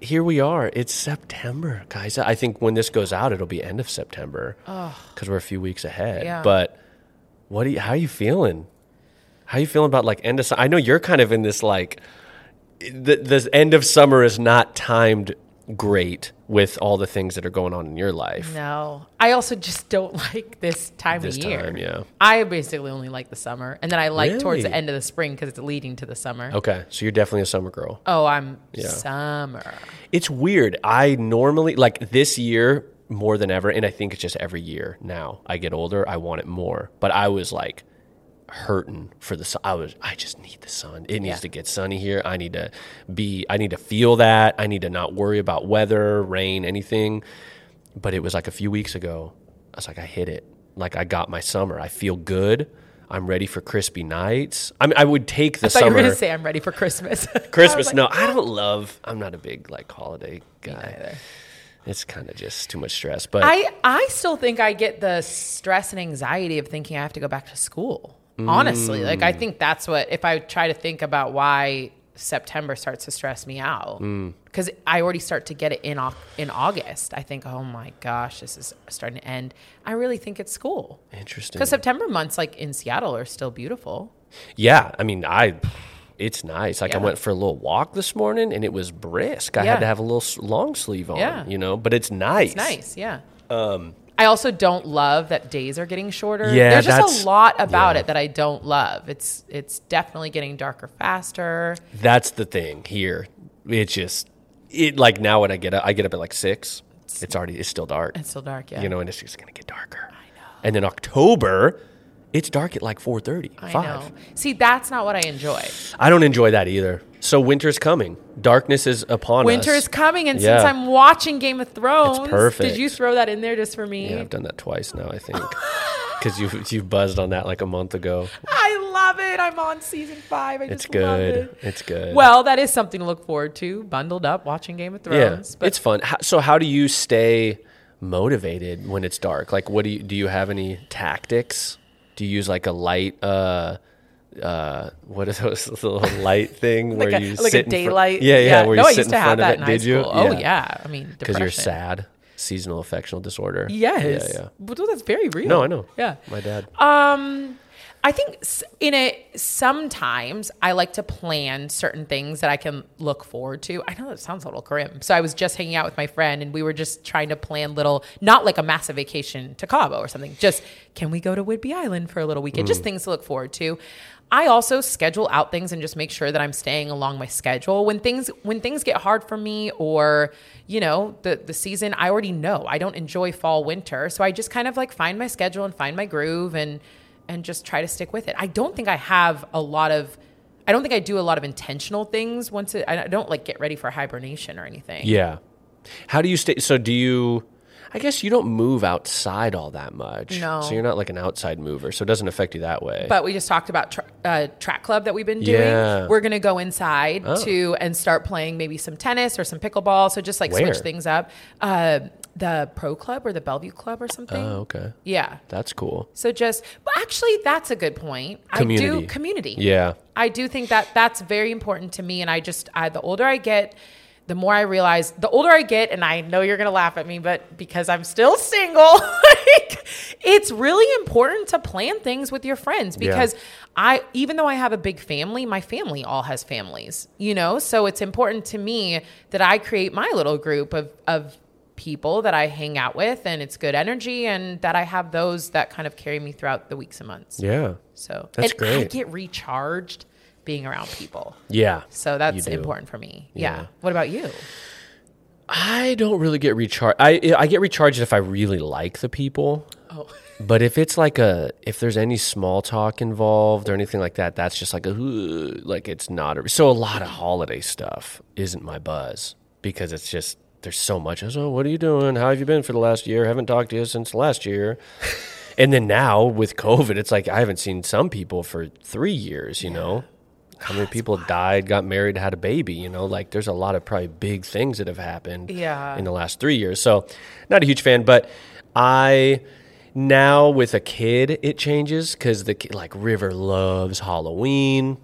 here we are. It's September, guys. I think when this goes out, it'll be end of September because we're a few weeks ahead. Yeah. But what? Do you, how are you feeling? How are you feeling about like end of? I know you're kind of in this like the the end of summer is not timed great with all the things that are going on in your life. no, I also just don't like this time This of year. time, yeah. I basically only like the summer, and then I like towards the end of the spring because it's leading to the summer. Okay, so you're definitely a summer girl. Oh, I'm Yeah. summer. It's weird. I normally like this year more than ever, and I think it's just every year now. I get older, I want it more. But I was like hurting for the sun. I was I just need the sun. It needs Yeah. to get sunny here. I need to be I need to feel that. I need to not worry about weather, rain, anything. But it was like a few weeks ago. I was like I hit it. Like I got my summer. I feel good. I'm ready for crispy nights. I mean, I would take the I thought you summer. were going to say I'm ready for Christmas. I Christmas. like, no, I don't love. I'm not a big like holiday guy. It's kind of just too much stress. But I I still think I get the stress and anxiety of thinking I have to go back to school. Honestly, like Mm. I think that's what if I try to think about why September starts to stress me out Mm. because I already start to get it in in August. I think, oh my gosh, this is starting to end. I really think it's school interesting. because September months like in Seattle are still beautiful. yeah, I mean, I. It's nice. Like I went for a little walk this morning, and it was brisk. I Yeah. had to have a little long sleeve on. Yeah. You know, but it's nice. It's nice, yeah. I also don't love that days are getting shorter. Yeah, There's just a lot about yeah. it that I don't love. It's it's definitely getting darker faster. That's the thing here. It's just it. Like now, when I get up, I get up at like six. It's already. It's still dark. It's still dark, yeah. You know, and it's just gonna get darker. I know. And then October, it's dark at like 4:30, I 5. know. See, that's not what I enjoy. I don't enjoy that either. So winter's coming. Darkness is upon us. Winter is coming, and Yeah. since I'm watching Game of Thrones, perfect. did you throw that in there just for me? Yeah, I've done that twice now, I think. Because you you buzzed on that like a month ago. I love it. I'm on season five. I It's just love good. it. It's good. Well, that is something to look forward to. Bundled up, watching Game of yeah, Thrones. but it's fun. How, so how do you stay motivated when it's dark? Like, what do you do? You have any tactics? Do you use like a light? uh uh, what is those little light thing where like a, you like sit a in fr- daylight. yeah, yeah, where no, you I sit used in to have front of that it. Did you? Oh yeah. I mean, because you're sad. Seasonal affectional disorder. Yes. Yeah, yeah. But that's very real. No, I know. Yeah. My dad. Um, I think in it sometimes I like to plan certain things that I can look forward to. I know that sounds a little grim. So I was just hanging out with my friend and we were just trying to plan little not like a massive vacation to Cabo or something. Just can we go to Whidbey Island for a little weekend? Just mm. things to look forward to. I also schedule out things and just make sure that I'm staying along my schedule. When things when things get hard for me or, you know, the the season I already know. I don't enjoy fall winter. So I just kind of like find my schedule and find my groove and and just try to stick with it. I don't think I have a lot of I don't think I do a lot of intentional things once it, I don't like get ready for hibernation or anything. Yeah. How do you stay? So do you? I guess you don't move outside all that much. No. So you're not like an outside mover, so it doesn't affect you that way. But we just talked about tra- uh, track club that we've been doing. Yeah. Oh. We're gonna go inside to and start playing maybe some tennis or some pickleball. So just like Where? switch things up. Uh, the Pro Club or the Bellevue Club or something. oh, okay. Yeah. That's cool. So just, but actually, that's a good point. I Community. do community. Yeah. I do think that that's very important to me. And I just, I, the older I get, the more I realize, the older I get, and I know you're going to laugh at me, but because I'm still single, like, it's really important to plan things with your friends because I, even though I have a big family, my family all has families, you know? So it's important to me that I create my little group of, of, people that I hang out with and it's good energy and that I have those that kind of carry me throughout the weeks and months. Yeah. So That's and I get recharged being around people. Yeah. So that's important for me. Yeah. Yeah. What about you? I don't really get recharged. I I get recharged if I really like the people. Oh. But if it's like a if there's any small talk involved or anything like that, that's just like a like it's not a so a lot of holiday stuff isn't my buzz because it's just there's so much. So oh, what are you doing? How have you been for the last year? haven't talked to you since last year. and then now with COVID, it's like I haven't seen some people for three years. You know, how many people died, got married, had a baby? You know, like there's a lot of probably big things that have happened Yeah. in the last three years. So, not a huge fan, but I now with a kid it changes because the like River loves Halloween.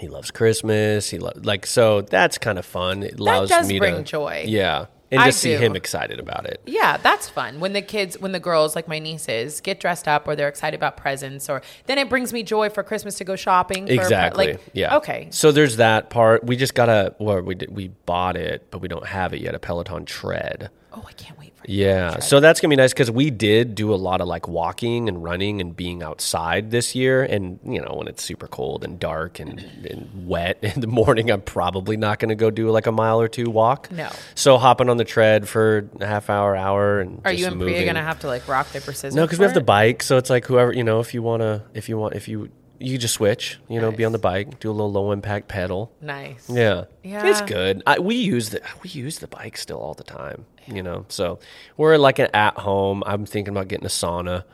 He loves Christmas. He lo- like so that's kind of fun. It allows does me bring to joy. Yeah, and I just see do. him excited about it. Yeah, that's fun. When the kids, when the girls, like my nieces, get dressed up or they're excited about presents, or then it brings me joy for Christmas to go shopping. For, Exactly. Like, yeah. Okay. So there's that part. We just got a well, we did, we bought it, but we don't have it yet. A Peloton tread. Oh, I can't wait Yeah. So that's gonna be nice because we did do a lot of like walking and running and being outside this year. And you know, when it's super cold and dark and, and wet in the morning, I'm probably not gonna go do like a mile or two walk. No. So hopping on the tread for a half hour, hour, and Are just you and Priya moving. gonna have to like rock paper scissors? No, because we have the bike, so it's like whoever you know. If you wanna, if you want, if you you just switch, you know, be on the bike, do a little low impact pedal. Nice. Yeah, Yeah. it's good. I, we use the we use the bike still all the time. You know, so we're like an at home. I'm thinking about getting a sauna.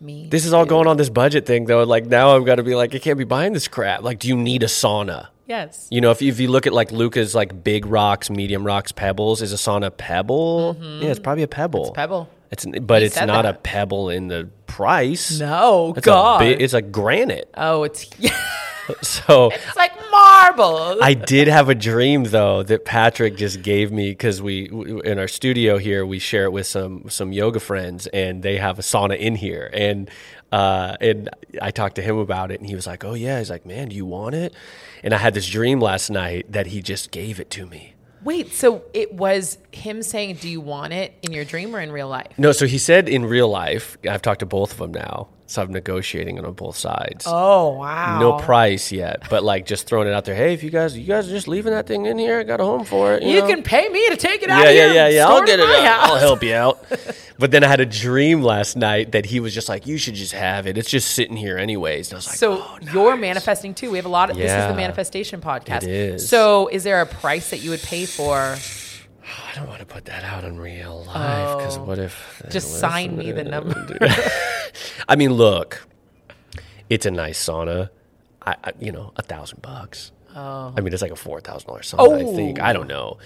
Me. This is all going on this budget thing though. Like now I've got to be like, I can't be buying this crap. Like, do you need a sauna? yes. You know, if you, if you look at like Luca's like big rocks, medium rocks, pebbles, is a sauna pebble? Yeah, it's probably a pebble. Mm-hmm. Pebble. It's but He it's not a pebble in the price. No, It's God. big, it's a granite. oh, it's yeah. So it's like marble. I did have a dream though that Patrick just gave me because we in our studio here we share it with some some yoga friends and they have a sauna in here and uh, and I talked to him about it and he was like, oh yeah, he's like, man, do you want it? And I had this dream last night that he just gave it to me. Wait, so it was him saying, "Do you want it in your dream or in real life?" No, so he said in real life. I've talked to both of them now, so I'm negotiating on both sides. Oh wow! No price yet, but like just throwing it out there. Hey, if you guys, you guys are just leaving that thing in here, I got a home for it. You, You know? can pay me to take it out. Yeah, yeah, yeah, yeah. I'll get it out. I'll help you out. but then I had a dream last night that he was just like, "You should just have it. It's just sitting here anyways." And I was like, So "Oh, you're manifesting too. We have a lot of this is the manifestation podcast. It is. So is there a price that you would pay for? Oh, I don't want to put that out in real life because Oh. what if Just sign me the number. I mean, look, it's a nice sauna. I, I you know, a thousand bucks. Oh. I mean, it's like a four thousand dollar sauna. I think. I don't oh. know.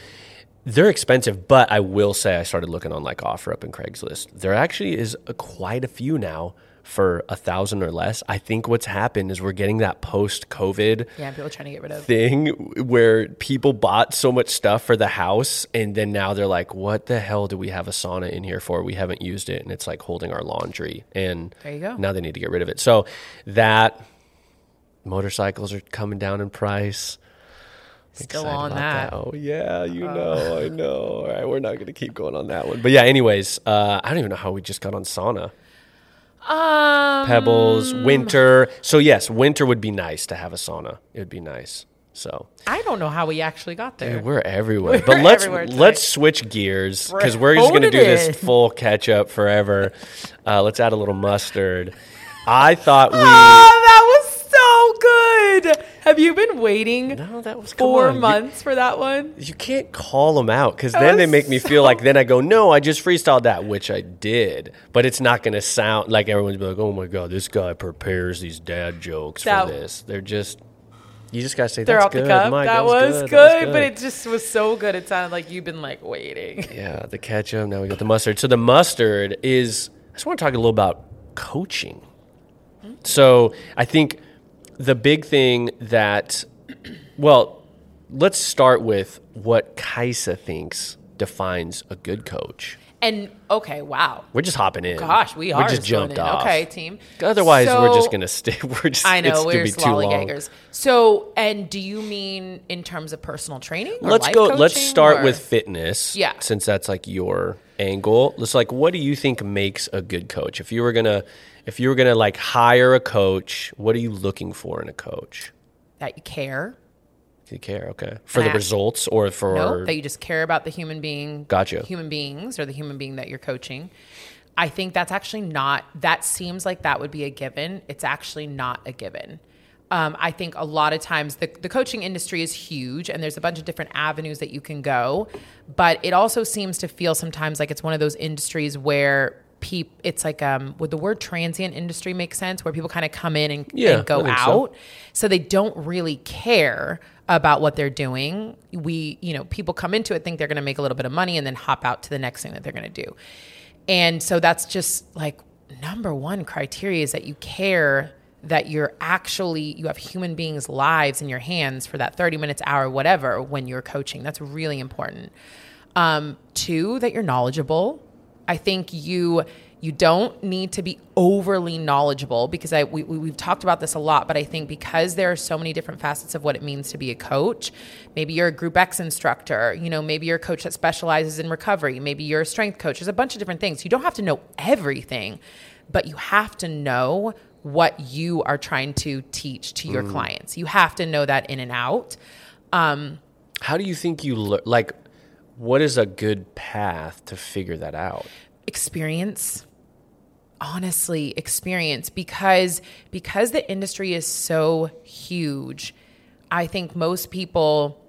They're expensive, but I will say I started looking on like OfferUp and Craigslist. There actually is a, quite a few now for a thousand or less. I think what's happened is we're getting that post COVID Yeah, people trying to get rid of. thing where people bought so much stuff for the house and then now they're like, what the hell do we have a sauna in here for? We haven't used it and it's like holding our laundry. And There you go. now they need to get rid of it. So that motorcycles are coming down in price. Still on about that. Oh yeah, you know, I know. All right, we're not gonna keep going on that one. But yeah, anyways, uh, I don't even know how we just got on sauna. Um, Pebbles, winter. So yes, winter would be nice to have a sauna. It would be nice. So I don't know how we actually got there. we're everywhere. We're but let's everywhere let's switch gears because We're just gonna do honing this full catch up forever. Uh, let's add a little mustard. I thought we. Oh, that was so good. Have you been waiting no, that was four on, you- months for that one? You can't call them out because then they make me feel like then I go, no, I just freestyled that, which I did, but it's not going to sound like everyone's be like, oh my god, this guy prepares these dad jokes That- for this. They're just, you just gotta say They're that's off good. the cuff. Mike, that, was good, that was but it just was so good. It sounded like you've been like waiting. yeah, the ketchup. Now we got the mustard. So the mustard is. I just want to talk a little about coaching. So I think the big thing that, well, let's start with what Kaisa thinks defines a good coach. And okay, wow. We're just hopping in. Gosh, we are. We just jumped in. off. Okay, team. Otherwise, we're just gonna stay. We're just. I know it's we're be too long. lollygaggers. So, and do you mean in terms of personal training? or Let's go. Let's start or- with fitness. Yeah. Since that's like your angle. Let's like, what do you think makes a good coach? If you were gonna, if you were gonna like hire a coach, what are you looking for in a coach? that you care. Do you care? Okay. For the Nah. results or for? No, that you just care about the human being. Gotcha. Human beings or the human being that you're coaching. I think that's actually not. That seems like that would be a given. It's actually not a given. Um, I think a lot of times the, the coaching industry is huge and there's a bunch of different avenues that you can go. But it also seems to feel sometimes like it's one of those industries where peop, it's like, um, would the word transient industry make sense? Where people kind of come in and, Yeah, and go I think so. out. So they don't really care about what they're doing. We, you know, people come into it, think they're going to make a little bit of money and then hop out to the next thing that they're going to do. And so that's just like number one criteria is that you care that you're actually you have human beings lives in your hands for that 30 minutes hour whatever when you're coaching that's really important um, two that you're knowledgeable i think you you don't need to be overly knowledgeable because I we, we- we've talked about this a lot, but I think because there are so many different facets of what it means to be a coach, maybe you're a Group X instructor, you know, maybe you're a coach that specializes in recovery, maybe you're a strength coach. There's a bunch of different things. You don't have to know everything, but you have to know what you are trying to teach to your mm. clients. You have to know that in and out. Um, How do you think you learn? Like, what is a good path to figure that out? experience honestly experience because because the industry is so huge i think most people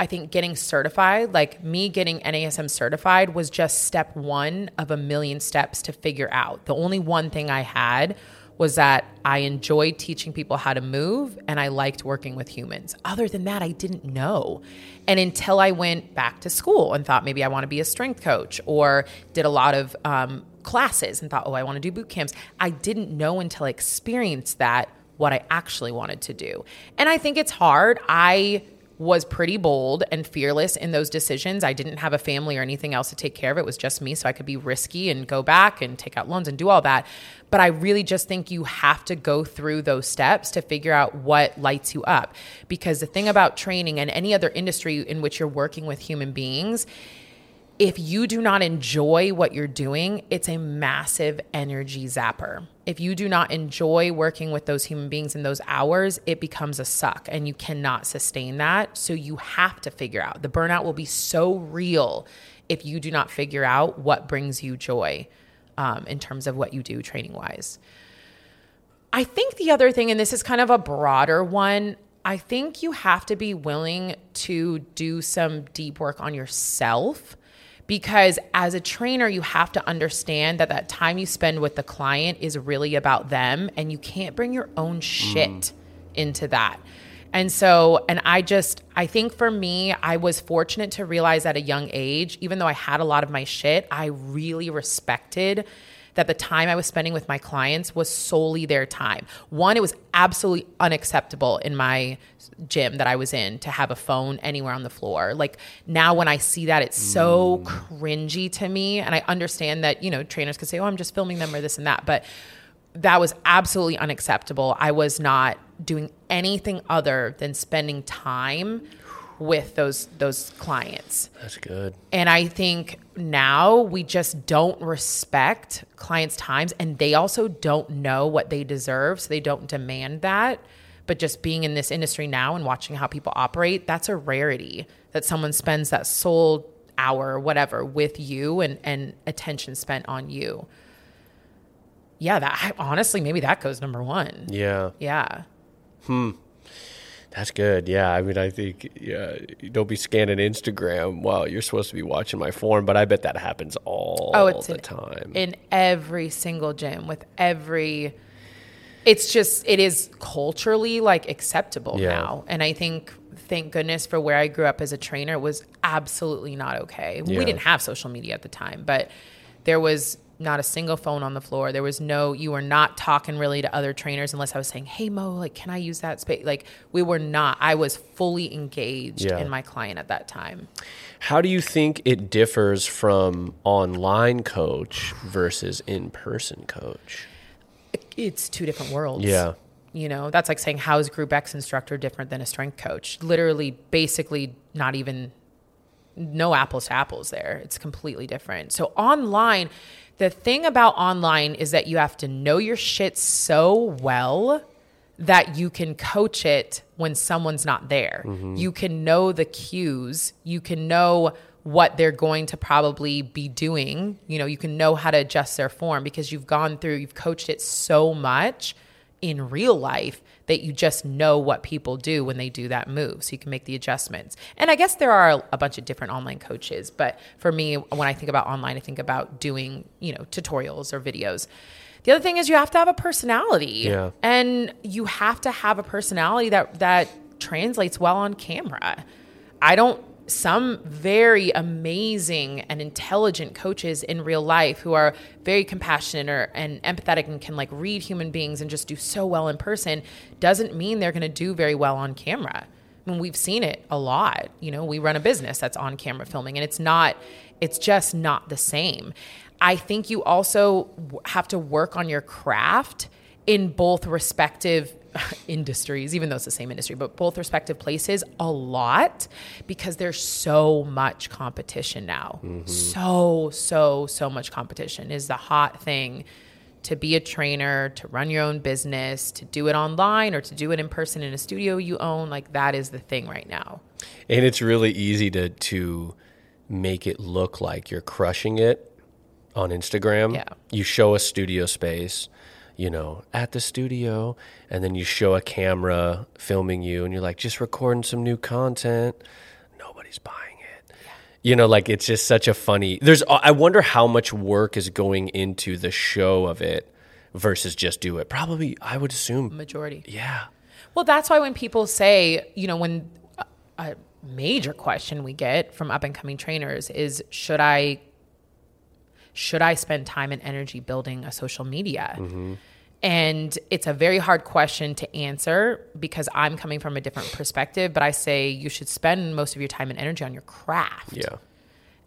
i think getting certified like me getting nasm certified was just step one of a million steps to figure out. The only one thing i had was that i enjoyed teaching people how to move and i liked working with humans. Other than that i didn't know. And until i went back to school and thought maybe i want to be a strength coach or did a lot of um, classes and thought oh i want to do boot camps i didn't know until i experienced that what i actually wanted to do and i think it's hard i was pretty bold and fearless in those decisions. I didn't have a family or anything else to take care of. It was just me, so I could be risky and go back and take out loans and do all that. But I really just think you have to go through those steps to figure out what lights you up. Because the thing about training and any other industry in which you're working with human beings, if you do not enjoy what you're doing, it's a massive energy zapper. If you do not enjoy working with those human beings in those hours, it becomes a suck and you cannot sustain that. So you have to figure out the burnout will be so real if you do not figure out what brings you joy um, in terms of what you do training wise. I think the other thing, and this is kind of a broader one, I think you have to be willing to do some deep work on yourself because as a trainer, you have to understand that that time you spend with the client is really about them and you can't bring your own shit mm. into that. And so, and I just, I think for me, I was fortunate to realize at a young age, even though I had a lot of my shit, I really respected that the time I was spending with my clients was solely their time. One, it was absolutely unacceptable in my gym that I was in to have a phone anywhere on the floor. Like now when I see that, it's so mm. cringy to me. And I understand that, you know, trainers could say, oh, I'm just filming them or this and that. But that was absolutely unacceptable. I was not doing anything other than spending time with those those clients. That's good. And I think now we just don't respect clients' times and they also don't know what they deserve, so they don't demand that. But just being in this industry now and watching how people operate, that's a rarity that someone spends that sole hour or whatever with you and, and attention spent on you. Yeah, that honestly, maybe that goes number one. Yeah. Yeah. Hmm. That's good. Yeah. I mean, I think, yeah, don't be scanning Instagram while you're supposed to be watching my form, but I bet that happens all Oh, it's the in- time. in every single gym with every it's just it is culturally like acceptable Yeah. now and i think thank goodness for where i grew up as a trainer it was absolutely not okay Yeah. we didn't have social media at the time but there was not a single phone on the floor there was no you were not talking really to other trainers unless i was saying hey mo like can i use that space like we were not i was fully engaged Yeah. in my client at that time How do you think it differs from online coach versus in person coach? It's two different worlds Yeah. You know, that's like saying how is Group X instructor different than a strength coach? Literally, basically, not even no apples to apples there. It's completely different. So online, the thing about online is that you have to know your shit so well that you can coach it when someone's not there. Mm-hmm. You can know the cues. You can know what they're going to probably be doing. You know, you can know how to adjust their form because you've gone through, you've coached it so much in real life that you just know what people do when they do that move. So you can make the adjustments. And i guess there are a bunch of different online coaches but for me when i think about online i think about doing you know tutorials or videos. The other thing is you have to have a personality. Yeah. and you have to have a personality that that translates well on camera. I don't some very amazing and intelligent coaches in real life who are very compassionate or, and empathetic and can like read human beings and just do so well in person doesn't mean they're going to do very well on camera. I mean, we've seen it a lot. You know, we run a business that's on camera filming, and it's not, it's just not the same. I think you also have to work on your craft in both respective industries, even though it's the same industry, but both respective places a lot because there's so much competition now. Mm-hmm. So, so, so much competition is the hot thing to be a trainer, to run your own business, to do it online or to do it in person in a studio you own. Like that is the thing right now. And it's really easy to to make it look like you're crushing it on Instagram. Yeah. You show a studio space, you know, at the studio, and then you show a camera filming you and you're like just recording some new content. Nobody's buying it. You know, like it's just such a funny. There's uh, I wonder how much work is going into the show of it versus just do it. Probably I would assume Majority. yeah. Well, that's why when people say, you know, when a, a major question we get from up and coming trainers is should I should I spend time and energy building a social media? Mm-hmm. And it's a very hard question to answer because I'm coming from a different perspective, but I say you should spend most of your time and energy on your craft Yeah.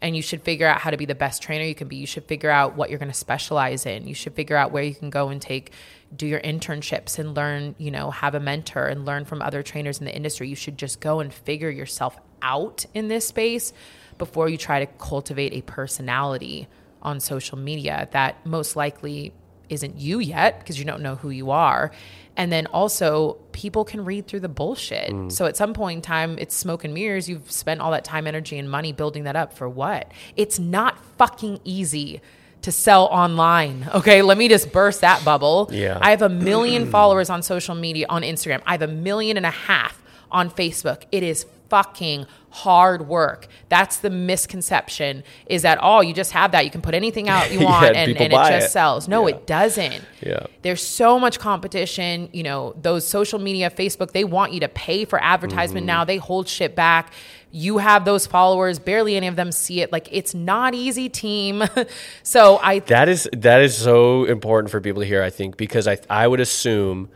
and you should figure out how to be the best trainer you can be. You should figure out what you're going to specialize in. You should figure out where you can go and take do your internships and learn, you know, have a mentor and learn from other trainers in the industry. You should just go and figure yourself out in this space before you try to cultivate a personality on social media that most likely isn't you yet because you don't know who you are. And then also, people can read through the bullshit. Mm. So at some point in time, it's smoke and mirrors. You've spent all that time, energy, and money building that up for what? It's not fucking easy to sell online. Okay, let me just burst that bubble. Yeah. I have a million followers on social media on Instagram. I have a million and a half on Facebook. It is fucking hard work. That's the misconception is that oh, you just have that. You can put anything out you want and and, and it just it. sells. No, Yeah. it doesn't. Yeah. There's so much competition. You know, those social media, Facebook, they want you to pay for advertisement Mm-hmm. now. They hold shit back. you have those followers, barely any of them see it. Like it's not easy, team. so I That is that is so important for people to hear, I think, because I I would assume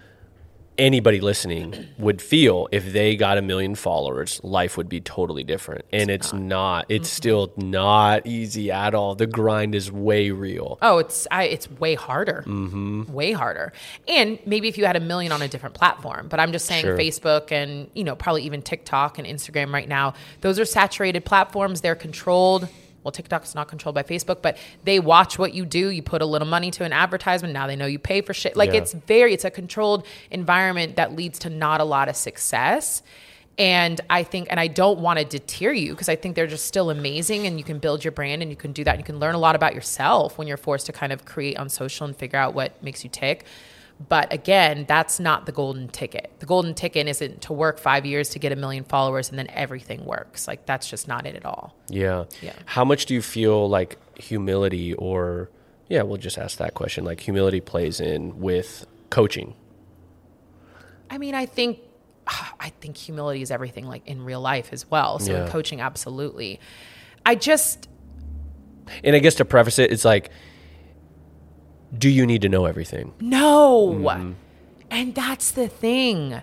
anybody listening would feel if they got a million followers, life would be totally different. And it's, not. It's still not easy at all. The grind is way real. Oh, it's I, it's way harder, mm-hmm. way harder. And maybe if you had a million on a different platform, but I'm just saying Sure. Facebook and you know probably even TikTok and Instagram right now. Those are saturated platforms. They're controlled. Well, TikTok's not controlled by Facebook, but they watch what you do. You put a little money to an advertisement. Now they know you pay for shit. Like Yeah. it's very, it's a controlled environment that leads to not a lot of success. And I think, and I don't want to deter you because I think they're just still amazing and you can build your brand and you can do that. And You can learn a lot about yourself when you're forced to kind of create on social and figure out what makes you tick. But again, that's not the golden ticket. The golden ticket isn't to work five years to get a million followers and then everything works. Like that's just not it at all. Yeah. Yeah. How much do you feel like humility or yeah, we'll just ask that question. Like humility plays in with coaching. I mean, I think I think humility is everything like in real life as well. So in coaching, absolutely. I just And I guess to preface it, it's like do you need to know everything? No. Mm-hmm. And that's the thing.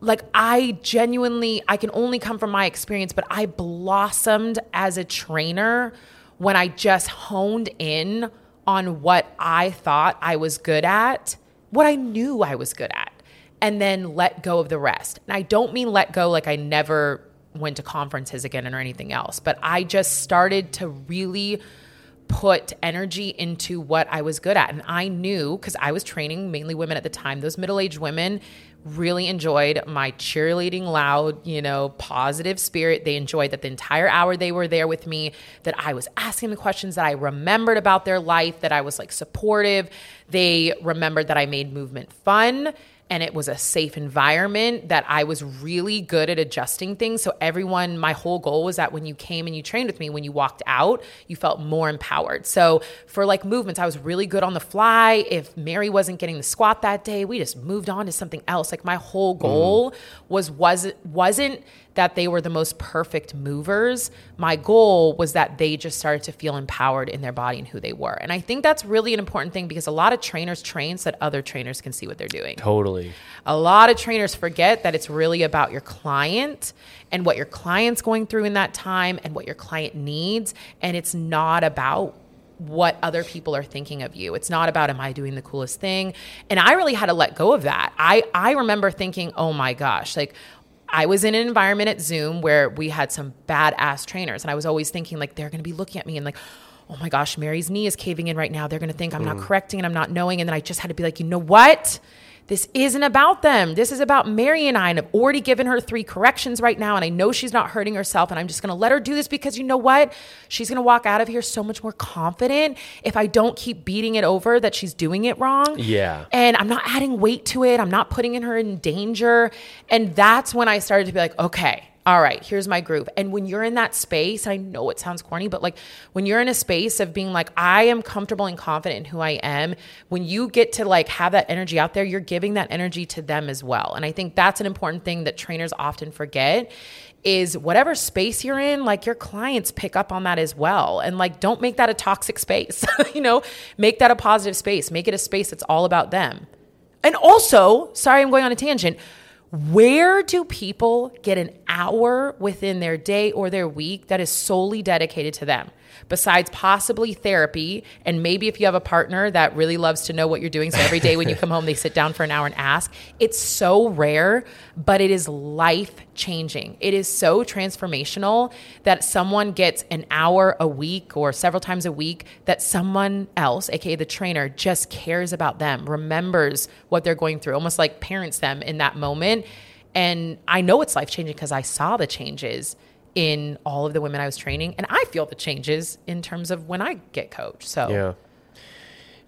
Like I genuinely I can only come from my experience, but I blossomed as a trainer when I just honed in on what I thought I was good at, what I knew I was good at, and then let go of the rest. And I don't mean let go like I never went to conferences again or anything else, but I just started to really put energy into what I was good at. And I knew because I was training mainly women at the time, those middle aged women really enjoyed my cheerleading, loud, you know, positive spirit. They enjoyed that the entire hour they were there with me, that I was asking the questions that I remembered about their life, that I was like supportive. They remembered that I made movement fun and it was a safe environment that I was really good at adjusting things. So everyone, my whole goal was that when you came and you trained with me, when you walked out, you felt more empowered. So for like movements, I was really good on the fly. If Mary wasn't getting the squat that day, we just moved on to something else. Like my whole mm-hmm. goal was was wasn't that they were the most perfect movers. My goal was that they just started to feel empowered in their body and who they were. And I think that's really an important thing because a lot of trainers train so that other trainers can see what they're doing. Totally. A lot of trainers forget that it's really about your client and what your client's going through in that time and what your client needs. And it's not about what other people are thinking of you. It's not about am I doing the coolest thing? And I really had to let go of that. I I remember thinking, "Oh my gosh, like I was in an environment at Zoom where we had some badass trainers and I was always thinking like they're going to be looking at me and like Oh my gosh, Mary's knee is caving in right now. They're going to think I'm not mm. correcting and I'm not knowing. And then I just had to be like, you know what? This isn't about them. This is about Mary and I. And I've already given her three corrections right now. And I know she's not hurting herself. And I'm just going to let her do this because you know what? She's going to walk out of here so much more confident if I don't keep beating it over that she's doing it wrong. Yeah. And I'm not adding weight to it. I'm not putting in her in danger. And that's when I started to be like, okay, all right, here's my groove. And when you're in that space, I know it sounds corny, but like when you're in a space of being like, I am comfortable and confident in who I am, when you get to like have that energy out there, you're giving that energy to them as well. And I think that's an important thing that trainers often forget is whatever space you're in, like your clients pick up on that as well. And like, don't make that a toxic space, you know, make that a positive space, make it a space that's all about them. And also, sorry, I'm going on a tangent. Where do people get an hour within their day or their week that is solely dedicated to them? Besides possibly therapy, and maybe if you have a partner that really loves to know what you're doing, so every day when you come home, they sit down for an hour and ask. It's so rare, but it is life changing. It is so transformational that someone gets an hour a week or several times a week that someone else, aka the trainer, just cares about them, remembers what they're going through, almost like parents them in that moment. And I know it's life changing because I saw the changes in all of the women I was training, and I feel the changes in terms of when I get coached. So Yeah.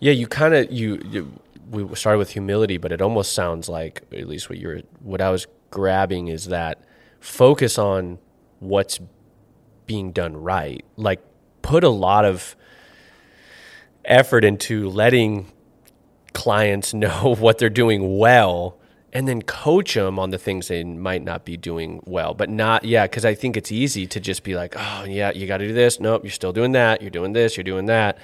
Yeah, you kind of you, you we started with humility, but it almost sounds like at least what you're what I was grabbing is that focus on what's being done right. Like put a lot of effort into letting clients know what they're doing well and then coach them on the things they might not be doing well. But not, yeah, because I think it's easy to just be like, oh, yeah, you got to do this. Nope, you're still doing that. You're doing this. You're doing that.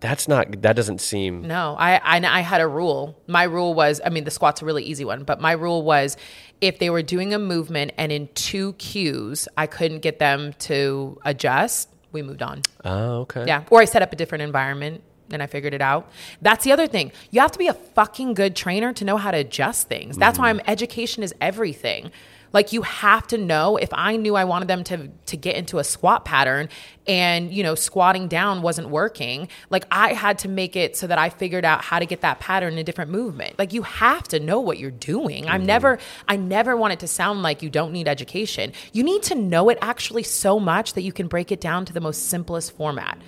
That's not, that doesn't seem. No, I, I, I had a rule. My rule was, I mean, the squat's a really easy one, but my rule was if they were doing a movement and in two cues, I couldn't get them to adjust, we moved on. Oh, okay. Yeah. Or I set up a different environment and I figured it out. That's the other thing. You have to be a fucking good trainer to know how to adjust things. That's why mm-hmm. I'm education is everything. Like you have to know if I knew I wanted them to to get into a squat pattern and you know squatting down wasn't working, like I had to make it so that I figured out how to get that pattern in a different movement. Like you have to know what you're doing. I'm mm-hmm. never I never want it to sound like you don't need education. You need to know it actually so much that you can break it down to the most simplest format.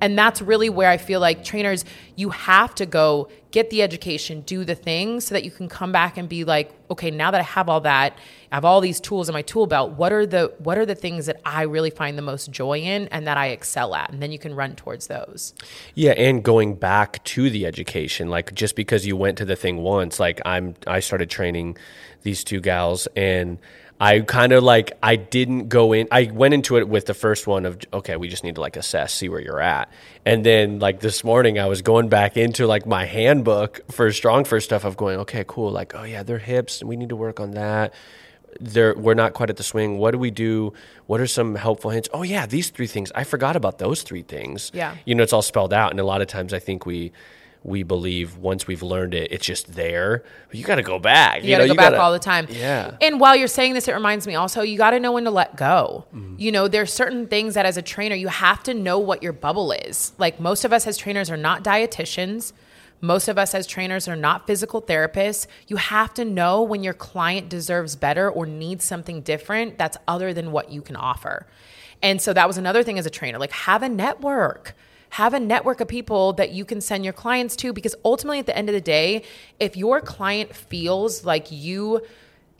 And that's really where I feel like trainers, you have to go get the education, do the things so that you can come back and be like, okay, now that I have all that, I have all these tools in my tool belt, what are the what are the things that I really find the most joy in and that I excel at? And then you can run towards those. Yeah, and going back to the education, like just because you went to the thing once, like I'm I started training these two gals and I kind of like I didn't go in. I went into it with the first one of okay, we just need to like assess, see where you're at, and then like this morning I was going back into like my handbook for StrongFirst stuff of going okay, cool, like oh yeah, their hips, we need to work on that. They're, we're not quite at the swing. What do we do? What are some helpful hints? Oh yeah, these three things. I forgot about those three things. Yeah. you know, it's all spelled out, and a lot of times I think we we believe once we've learned it, it's just there. But you got to go back. You, gotta know, go back gotta- all the time. Yeah. And while you're saying this, it reminds me also you got to know when to let go. Mm-hmm. You know, there's certain things that as a trainer you have to know what your bubble is. Like most of us as trainers are not dietitians. Most of us as trainers are not physical therapists. You have to know when your client deserves better or needs something different that's other than what you can offer. And so that was another thing as a trainer, like have a network have a network of people that you can send your clients to because ultimately at the end of the day if your client feels like you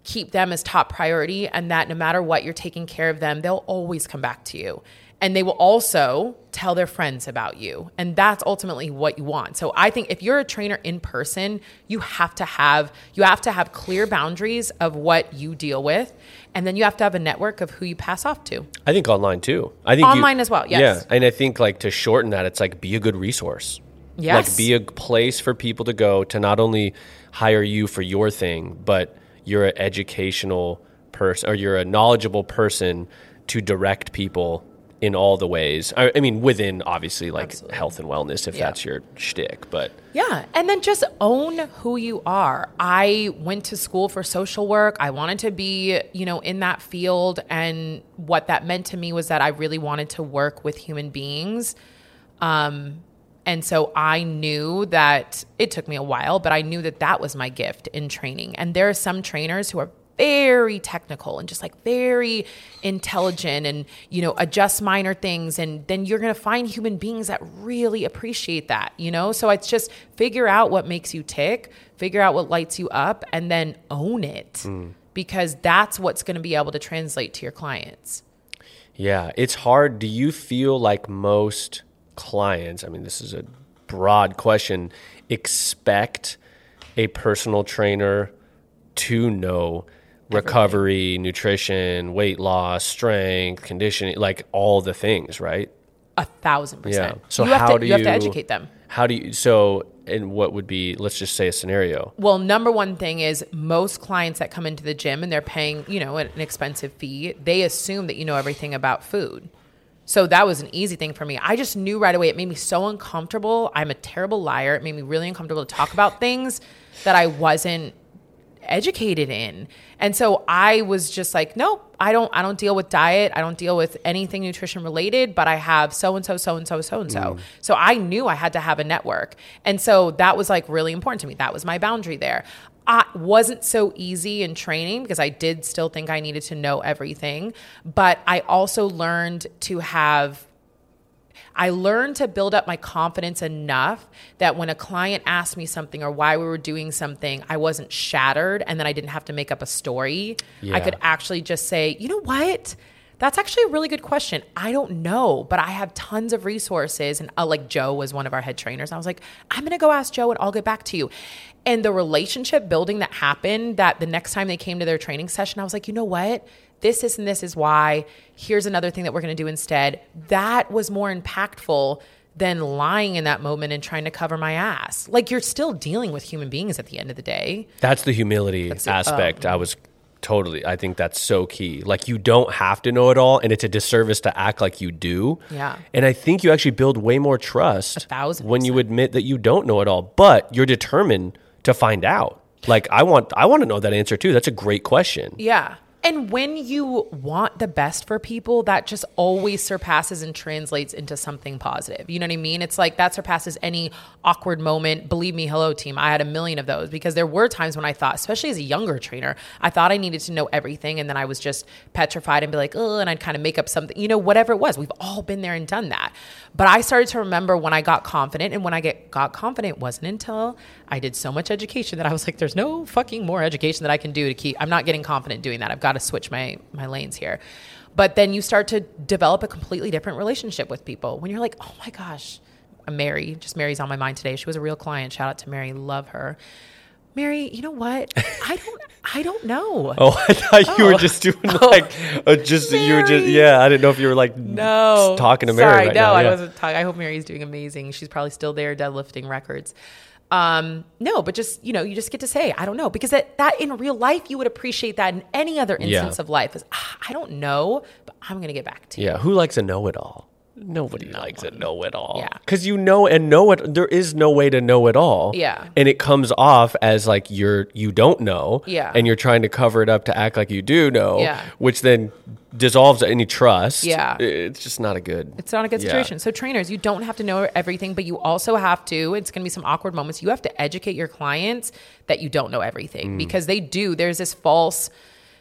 keep them as top priority and that no matter what you're taking care of them they'll always come back to you and they will also tell their friends about you and that's ultimately what you want so i think if you're a trainer in person you have to have you have to have clear boundaries of what you deal with and then you have to have a network of who you pass off to I think online too. I think you- Online as well, yes. Yeah, and I think like to shorten that, it's like be a good resource. Yes. Like be a place for people to go to not only hire you for your thing, but you're an educational person or you're a knowledgeable person to direct people in all the ways. I, I mean, within obviously like Absolutely. health and wellness, if Yeah. that's your shtick. But Yeah. And then just own who you are. I went to school for social work. I wanted to be, you know, in that field. And what that meant to me was that I really wanted to work with human beings. Um, and so I knew that it took me a while, but I knew that that was my gift in training. And there are some trainers who are very technical and just like very intelligent and you know adjust minor things and then you're going to find human beings that really appreciate that you know? So it's just figure out what makes you tick figure out what lights you up and then own it. Hmm. Because that's what's going to be able to translate to your clients. Yeah, it's hard. Do you feel like most clients, I mean, this is a broad question, expect a personal trainer to know recovery, nutrition, weight loss, strength, conditioning, like all the things, right? a thousand percent So you how to, do you have to educate them How do you so and what would be let's just say a scenario. Well, number one thing is most clients that come into the gym and they're paying, you know, an expensive fee, they assume that you know everything about food. So that was an easy thing for me. I just knew right away. It made me so uncomfortable. I'm a terrible liar. It made me really uncomfortable to talk about things that I wasn't educated in. And so I was just like, nope, I don't I don't deal with diet. I don't deal with anything nutrition related, but I have so and so so and so so and so. Mm. So I knew I had to have a network. And so that was like really important to me. That was my boundary there. I wasn't so easy in training because I did still think I needed to know everything, but I also learned to have I learned to build up my confidence enough that when a client asked me something or why we were doing something, I wasn't shattered and then I didn't have to make up a story. I could actually just say, you know what? That's actually a really good question. I don't know, but I have tons of resources. And uh, like Joe was one of our head trainers. I was like, I'm going to go ask Joe and I'll get back to you. And the relationship building that happened that the next time they came to their training session, I was like, you know what? This, this, and this is why. Here's another thing that we're going to do instead. That was more impactful than lying in that moment and trying to cover my ass. Like you're still dealing with human beings at the end of the day. That's the humility it. aspect. Um, I was totally. I think that's so key. Like you don't have to know it all, and it's a disservice to act like you do. Yeah. And I think you actually build way more trust when you admit that you don't know it all, but you're determined to find out. Like I want, I want to know that answer too. That's a great question. Yeah. And when you want the best for people, that just always surpasses and translates into something positive. You know what I mean? It's like that surpasses any awkward moment. Believe me, hello, team. I had a million of those because there were times when I thought, especially as a younger trainer, I thought I needed to know everything. And then I was just petrified and be like, oh, and I'd kind of make up something, you know, whatever it was. We've all been there and done that. But I started to remember when I got confident. And when I get got confident, wasn't until I did so much education that I was like, there's no fucking more education that I can do to keep, I'm not getting confident doing that. I've got to switch my my lanes here. But then you start to develop a completely different relationship with people when you're like, oh my gosh, Mary, just Mary's on my mind today. She was a real client. Shout out to Mary, love her. Mary, you know what? I don't I don't know. Oh, I thought you were just doing like uh, just you were just yeah. I didn't know if you were like No, talking to Mary. Sorry, right no, now. I Yeah. wasn't talking. I hope Mary's doing amazing. She's probably still there, deadlifting records. Um, no, but just you know, you just get to say, I don't know, because that, that in real life you would appreciate that in any other Yeah. instance of life is ah, I don't know, but I'm gonna get back to you. Yeah, who likes a know it all? Nobody likes a know it all. Yeah. Because you know and know it there is no way to know it all. Yeah. And it comes off as like you're you don't know. Yeah. And you're trying to cover it up to act like you do know. Yeah. Which then dissolves any trust. Yeah. It's just not a good It's not a good Yeah. situation. So trainers, you don't have to know everything, but you also have to, it's going to be some awkward moments. You have to educate your clients that you don't know everything Mm. because they do. There's this false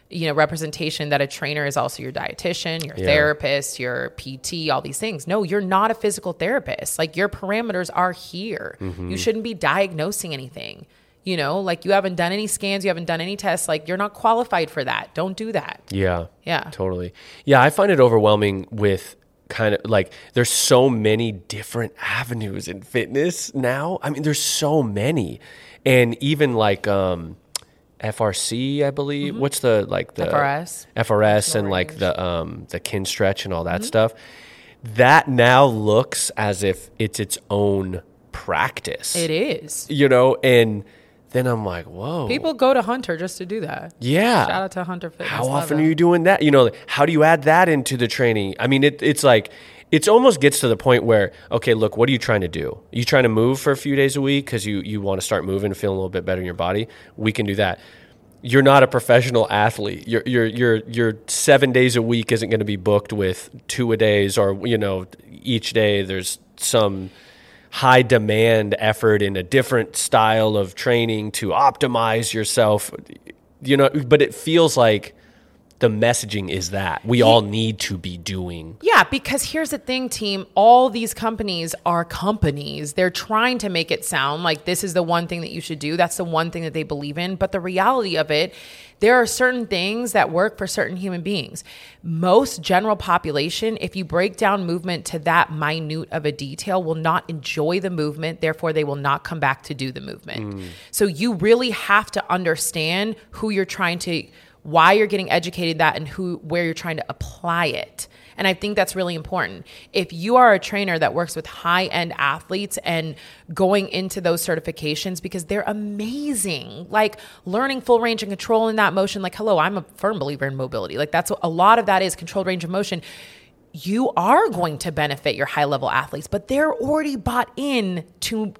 you know representation that a trainer is also your dietitian, your Yeah. therapist, your PT, all these things. No, you're not a physical therapist. Like your parameters are here. Mm-hmm. You shouldn't be diagnosing anything. You know, like you haven't done any scans, you haven't done any tests, like you're not qualified for that. Don't do that. Yeah. Yeah. Totally. Yeah, I find it overwhelming with kind of like there's so many different avenues in fitness now. I mean, there's so many. And even like um FRC, I believe. What's the like the FRS? FRS and like the um the Kinstretch and all that stuff. That now looks as if it's its own practice. It is. You know, and then I'm like, whoa. People go to Hunter just to do that. yeah. Shout out to Hunter Fitness. How often are you doing that? You know, how do you add that into the training? I mean, it, it's like it's almost gets to the point where okay, look, what are you trying to do? are you trying to move for a few days a week because you you want to start moving and feeling a little bit better in your body? We can do that. You're not a professional athlete. Your your your your seven days a week isn't going to be booked with two a days or you know each day there's some high demand effort in a different style of training to optimize yourself you know but it feels like the messaging is that we all need to be doing Yeah, because here's the thing, team. All these companies are companies. They're trying to make it sound like this is the one thing that you should do. That's the one thing that they believe in. But the reality of it, there are certain things that work for certain human beings. Most general population, if you break down movement to that minute of a detail, will not enjoy the movement. Therefore, they will not come back to do the movement. Mm. So you really have to understand who you're trying to why you're getting educated that and who where you're trying to apply it. And I think that's really important. If you are a trainer that works with high end athletes and going into those certifications because they're amazing, like learning full range and control in that motion, like, hello, I'm a firm believer in mobility. Like, that's a lot of that is controlled range of motion. You are going to benefit your high level athletes, but they're already bought in to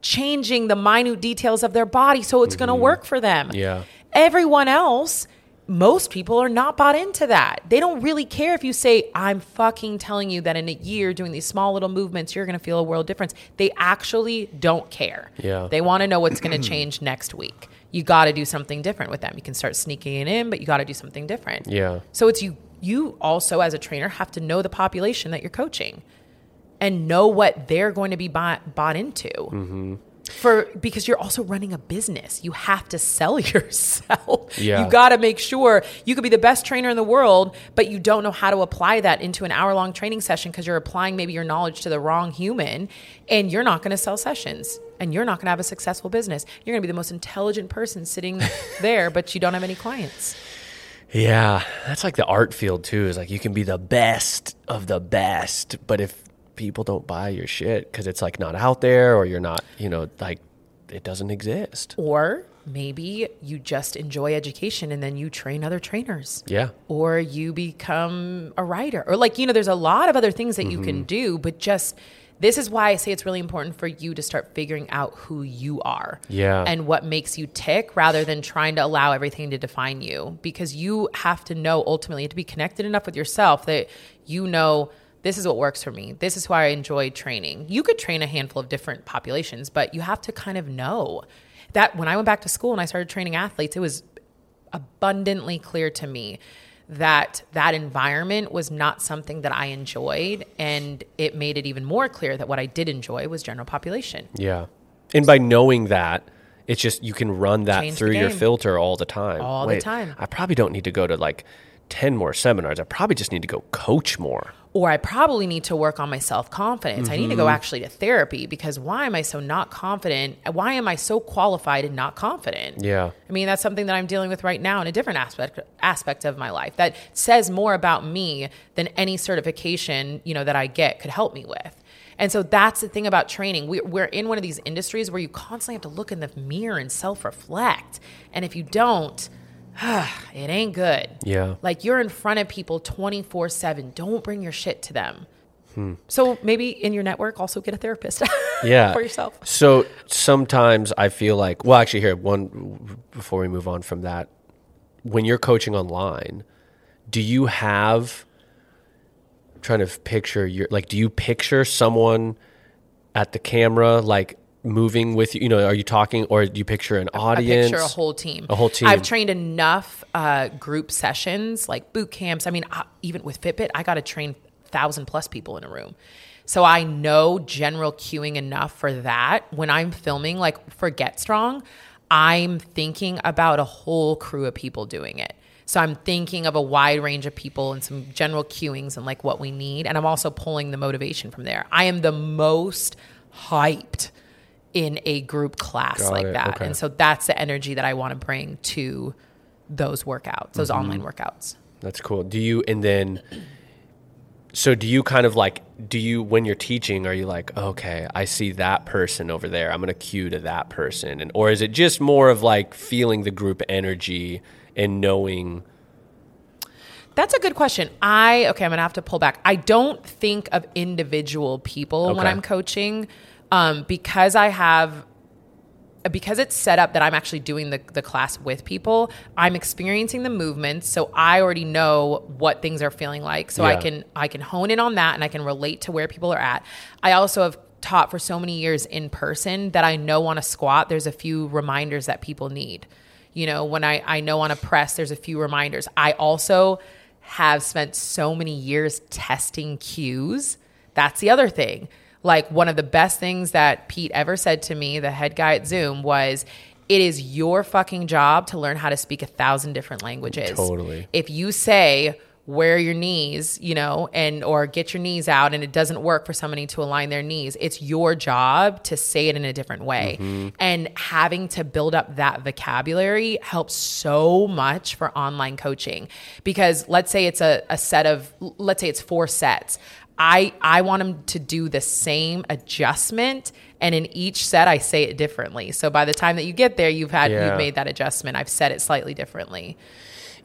changing the minute details of their body so it's going to mm-hmm. work for them. Yeah. Everyone else, most people are not bought into that. They don't really care if you say, I'm fucking telling you that in a year doing these small little movements, you're going to feel a world difference. They actually don't care. Yeah. They want to know what's going to change next week. You got to do something different with them. You can start sneaking it in, but you got to do something different. Yeah. So it's you you also as a trainer have to know the population that you're coaching and know what they're going to be bought, bought into. Mm-hmm. For because you're also running a business. You have to sell yourself. Yeah. You got to make sure you could be the best trainer in the world, but you don't know how to apply that into an hour long training session because you're applying maybe your knowledge to the wrong human and you're not going to sell sessions and you're not going to have a successful business. You're going to be the most intelligent person sitting there, but you don't have any clients. Yeah, that's like the art field too. Is like you can be the best of the best, but if people don't buy your shit because it's like not out there or you're not, you know, like it doesn't exist. Or maybe you just enjoy education and then you train other trainers. Yeah. Or you become a writer. Or like, you know, there's a lot of other things that you Mm-hmm. can do, but just this is why I say it's really important for you to start figuring out who you are. Yeah. And what makes you tick rather than trying to allow everything to define you. Because you have to know ultimately to be connected enough with yourself that you know this is what works for me. This is why I enjoy training. You could train a handful of different populations, but you have to kind of know that when I went back to school and I started training athletes, it was abundantly clear to me that that environment was not something that I enjoyed and it made it even more clear that what I did enjoy was general population. Yeah. And by knowing that, it's just you can run that Change through your filter all the time. All the time. I probably don't need to go to like 10 more seminars. I probably just need to go coach more. Or I probably need to work on my self confidence. I need to go Mm-hmm. actually to therapy because why am I so not confident? Why am I so qualified and not confident? Yeah. I mean, that's something that I'm dealing with right now in a different aspect aspect of my life that says more about me than any certification, you know, that I get could help me with. And so that's the thing about training. We, we're in one of these industries where you constantly have to look in the mirror and self reflect. And if you don't, it ain't good. Yeah. Like you're in front of people 24 7. Don't bring your shit to them. Hmm. So maybe in your network, also get a therapist Yeah. for yourself. So sometimes I feel like, well, actually, here, one before we move on from that, when you're coaching online, do you have, I'm trying to picture your, like, do you picture someone at the camera, like, moving with you? You know, are you talking, or do you picture an audience? I picture a whole team. A whole team. I've trained enough uh, group sessions, like boot camps. I mean, I, even with Fitbit, I got to train thousand plus people in a room. So I know general cueing enough for that. When I'm filming, like for Get Strong, I'm thinking about a whole crew of people doing it. So I'm thinking of a wide range of people and some general cueings and like what we need. And I'm also pulling the motivation from there. I am the most hyped in a group class Got like it. that. Okay. And so that's the energy that I want to bring to those workouts, those Mm-hmm. online workouts. That's cool. Do you, and then, so do you kind of like, do you, when you're teaching, are you like, okay, I see that person over there. I'm going to cue to that person. And, or is it just more of like feeling the group energy and knowing, That's a good question. I okay, I'm gonna have to pull back. I don't think of individual people when I'm coaching, um, because I have because it's set up that I'm actually doing the, the class with people, I'm experiencing the movements, so I already know what things are feeling like. So I can I can hone in on that and I can relate to where people are at. I also have taught for so many years in person that I know on a squat there's a few reminders that people need. You know, when I, I know on a press there's a few reminders. I also have spent so many years testing cues. That's the other thing. Like one of the best things that Pete ever said to me, the head guy at Zoom, was it is your fucking job to learn how to speak a thousand different languages. Totally. If you say wear your knees, you know, and or get your knees out and it doesn't work for somebody to align their knees, it's your job to say it in a different way. Mm-hmm. And having to build up that vocabulary helps so much for online coaching because let's say it's a, a set of let's say it's four sets. I I want them to do the same adjustment and in each set I say it differently. So by the time that you get there you've had Yeah. you've made that adjustment. I've said it slightly differently.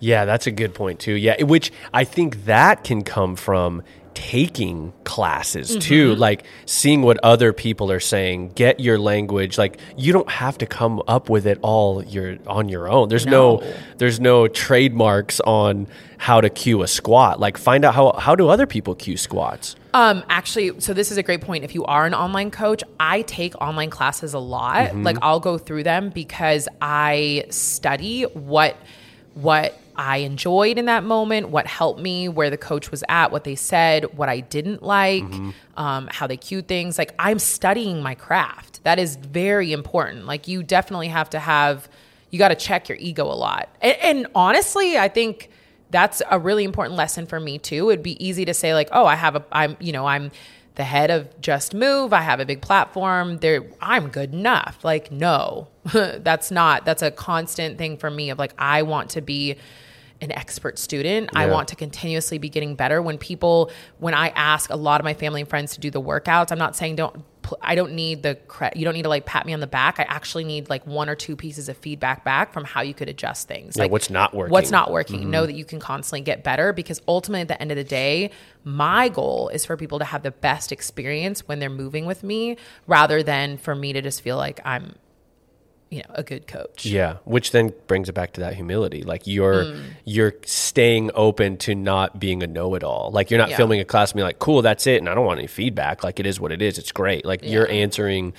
yeah, that's a good point too. Yeah. Which I think that can come from taking classes too, Mm-hmm. like seeing what other people are saying, get your language. Like you don't have to come up with it all your on your own. There's no, No. there's no trademarks on how to cue a squat. Like find out how how do other people cue squats? Um, actually, so this is a great point. If you are an online coach, I take online classes a lot. Like I'll go through them because I study what what I enjoyed in that moment, what helped me, where the coach was at, what they said, what I didn't like, um, how they cued things. Like I'm studying my craft. That is very important. Like you definitely have to have, you got to check your ego a lot. And, and honestly, I think that's a really important lesson for me too. It'd be easy to say like, oh, I have a, I'm, you know, I'm the head of Just Move. I have a big platform. There, I'm good enough. Like, no, that's not. That's a constant thing for me of like, I want to be an expert student. I want to continuously be getting better. When people, when I ask a lot of my family and friends to do the workouts, I'm not saying don't. I don't need the credit. You don't need to like pat me on the back. I actually need like one or two pieces of feedback back from how you could adjust things. Yeah, like what's not working. What's not working. Mm-hmm. Know that you can constantly get better because ultimately at the end of the day, my goal is for people to have the best experience when they're moving with me rather than for me to just feel like I'm you know, a good coach. Yeah, which then brings it back to that humility. Like you're Mm. you're staying open to not being a know-it-all. Like you're not Yeah. filming a class and being like, "Cool, that's it," and I don't want any feedback. Like it is what it is. It's great. Like you're answering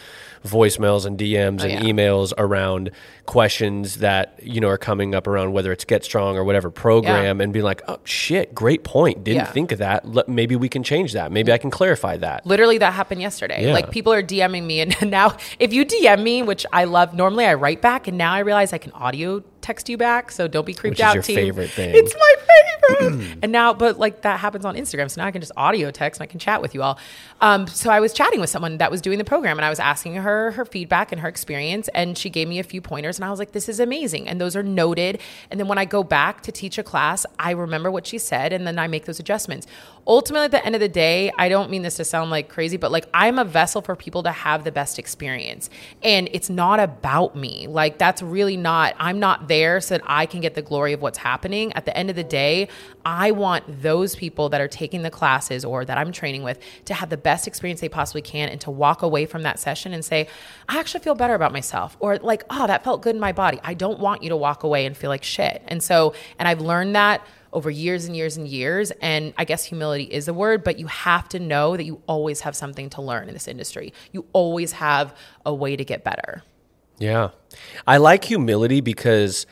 voicemails and DMs oh, and Oh, yeah. emails around questions that you know are coming up around whether it's Get Strong or whatever program, and being like, "Oh shit, great point. Didn't Yeah. think of that. Let, maybe we can change that. Maybe I can clarify that." Literally, that happened yesterday. Yeah. Like people are DMing me, and now if you DM me, which I love, normally I write back, and now I realize I can audio text you back. So don't be creeped Which out. your team. favorite thing. It's my favorite. and now, but like that happens on Instagram, so now I can just audio text and I can chat with you all. Um, so I was chatting with someone that was doing the program, and I was asking her her feedback and her experience, and she gave me a few pointers, and I was like, "This is amazing," and those are noted. And then when I go back to teach a class, I remember what she said, and then I make those adjustments. Ultimately, at the end of the day, I don't mean this to sound like crazy, but like I'm a vessel for people to have the best experience, and it's not about me. Like that's really not. I'm not there so that I can get the glory of what's happening. At the end of the day, I want those people that are taking the classes or that I'm training with to have the best experience they possibly can and to walk away from that session and say, I actually feel better about myself or like, oh, that felt good in my body. I don't want you to walk away and feel like shit. And so, and I've learned that over years and years and years. And I guess humility is a word, but you have to know that you always have something to learn in this industry. You always have a way to get better. Yeah. I like humility because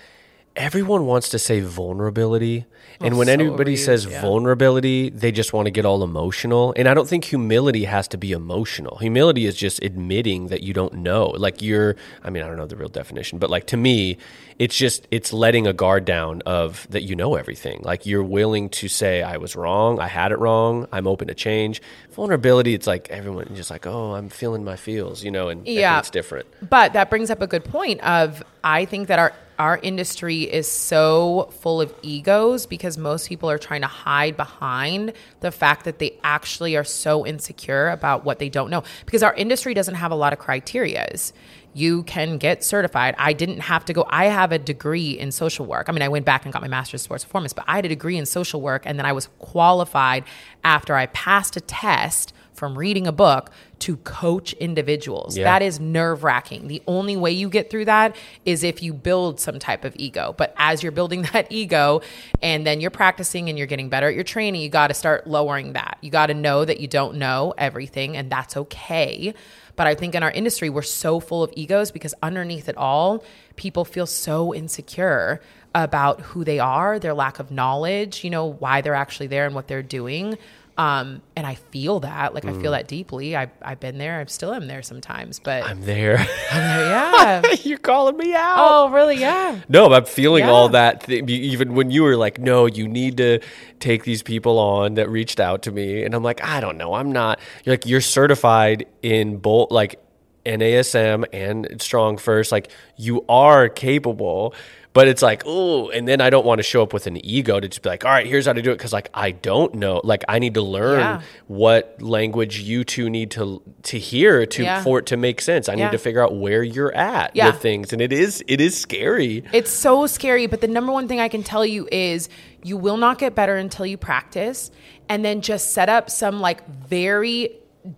everyone wants to say vulnerability. And when so anybody says yeah. vulnerability, they just want to get all emotional. And I don't think humility has to be emotional. Humility is just admitting that you don't know. Like you're, I mean, I don't know the real definition, but like to me, it's just, it's letting a guard down of that you know everything. Like you're willing to say, I was wrong, I had it wrong, I'm open to change. Vulnerability, it's like everyone just like, oh, I'm feeling my feels, you know, and Yeah. it's different. But that brings up a good point of I think that our our industry is so full of egos because most people are trying to hide behind the fact that they actually are so insecure about what they don't know. Because our industry doesn't have a lot of criterias. You can get certified. I didn't have to go. I have a degree in social work. I mean i went back and got my master's in sports performance but i had a degree in social work and then i was qualified after i passed a test from reading a book to coach individuals. Yeah. That is nerve wracking. The only way you get through that is if you build some type of ego. But as you're building that ego and then you're practicing and you're getting better at your training, you got to start lowering that. You got to know that you don't know everything and that's okay. But I think in our industry, we're so full of egos because underneath it all, people feel so insecure about who they are, their lack of knowledge, you know, why they're actually there and what they're doing. Um, and I feel that, like I feel that deeply. I, I've been there. I still am there sometimes, but I'm there. yeah. You're calling me out. oh, really? Yeah. No, I'm feeling Yeah. all that. Th- even when you were like, "No, you need to take these people on that reached out to me," and I'm like, "I don't know. I'm not." You're like, "You're certified in both, like NASM and StrongFirst. Like, you are capable." But it's like, oh, and then I don't want to show up with an ego to just be like, all right, here's how to do it. Cause like, I don't know. Like, I need to learn Yeah. what language you two need to, to hear to, Yeah. for it to make sense. I Yeah. need to figure out where you're at with things. And it is, it is scary. It's so scary, but the number one thing I can tell you is you will not get better until you practice and then just set up some like very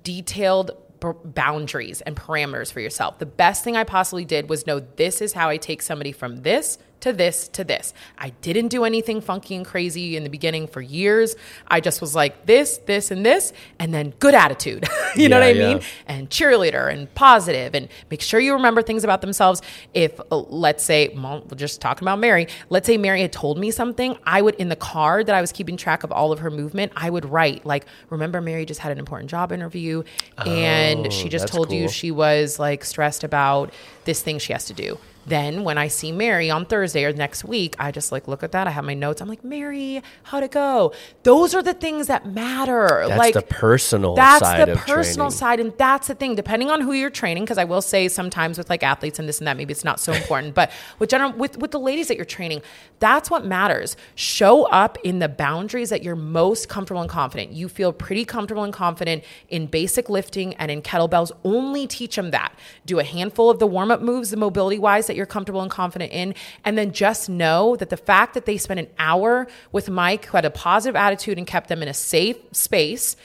detailed boundaries and parameters for yourself. The best thing I possibly did was know this is how I take somebody from this to this to this. I didn't do anything funky and crazy in the beginning for years. I just was like this, this, and this, and then good attitude. you know what I yeah. mean? And cheerleader and positive, and make sure you remember things about themselves. If uh, let's say, we're just talking about Mary. Let's say Mary had told me something, I would in the card that I was keeping track of all of her movement. I would write like, remember Mary just had an important job interview, and she just Oh, told you she was like stressed about this thing she has to do. Then when I see Mary on Thursday or next week, I just like look at that. I have my notes. I'm like, Mary, how'd it go? Those are the things that matter. That's like the personal that's side That's the personal training. side and that's the thing depending on who you're training because i will say sometimes with like athletes and this and that maybe it's not so important but with general with, with the ladies that you're training that's what matters show up in the boundaries that you're most comfortable and confident you feel pretty comfortable and confident in basic lifting and in kettlebells only teach them that do a handful of the warm-up moves the mobility wise that you're comfortable and confident in and then just know that the fact that they spent an hour with mike who had a positive attitude and kept them in a safe space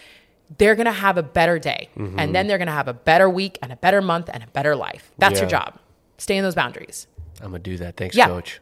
they're going to have a better day Mm-hmm. and then they're going to have a better week and a better month and a better life. That's your job. Stay in those boundaries. I'm gonna do that. Thanks, Yeah. coach.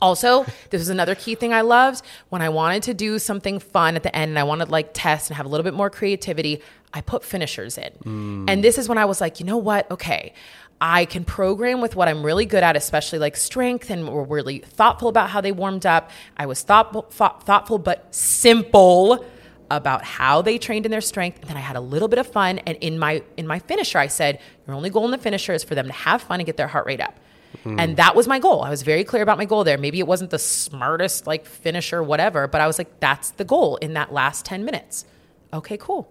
Also, this is another key thing I loved when I wanted to do something fun at the end and I wanted to like test and have a little bit more creativity. I put finishers in. Mm. And this is when I was like, you know what? Okay. I can program with what I'm really good at, especially like strength, and we're really thoughtful about how they warmed up. I was thoughtful, thought, thoughtful but simple about how they trained in their strength. And then i had a little bit of fun and in my in my finisher i said your only goal in the finisher is for them to have fun and get their heart rate up. Hmm. And that was my goal. I was very clear about my goal there. Maybe it wasn't the smartest like finisher whatever but i was like that's the goal in that last 10 minutes. Okay cool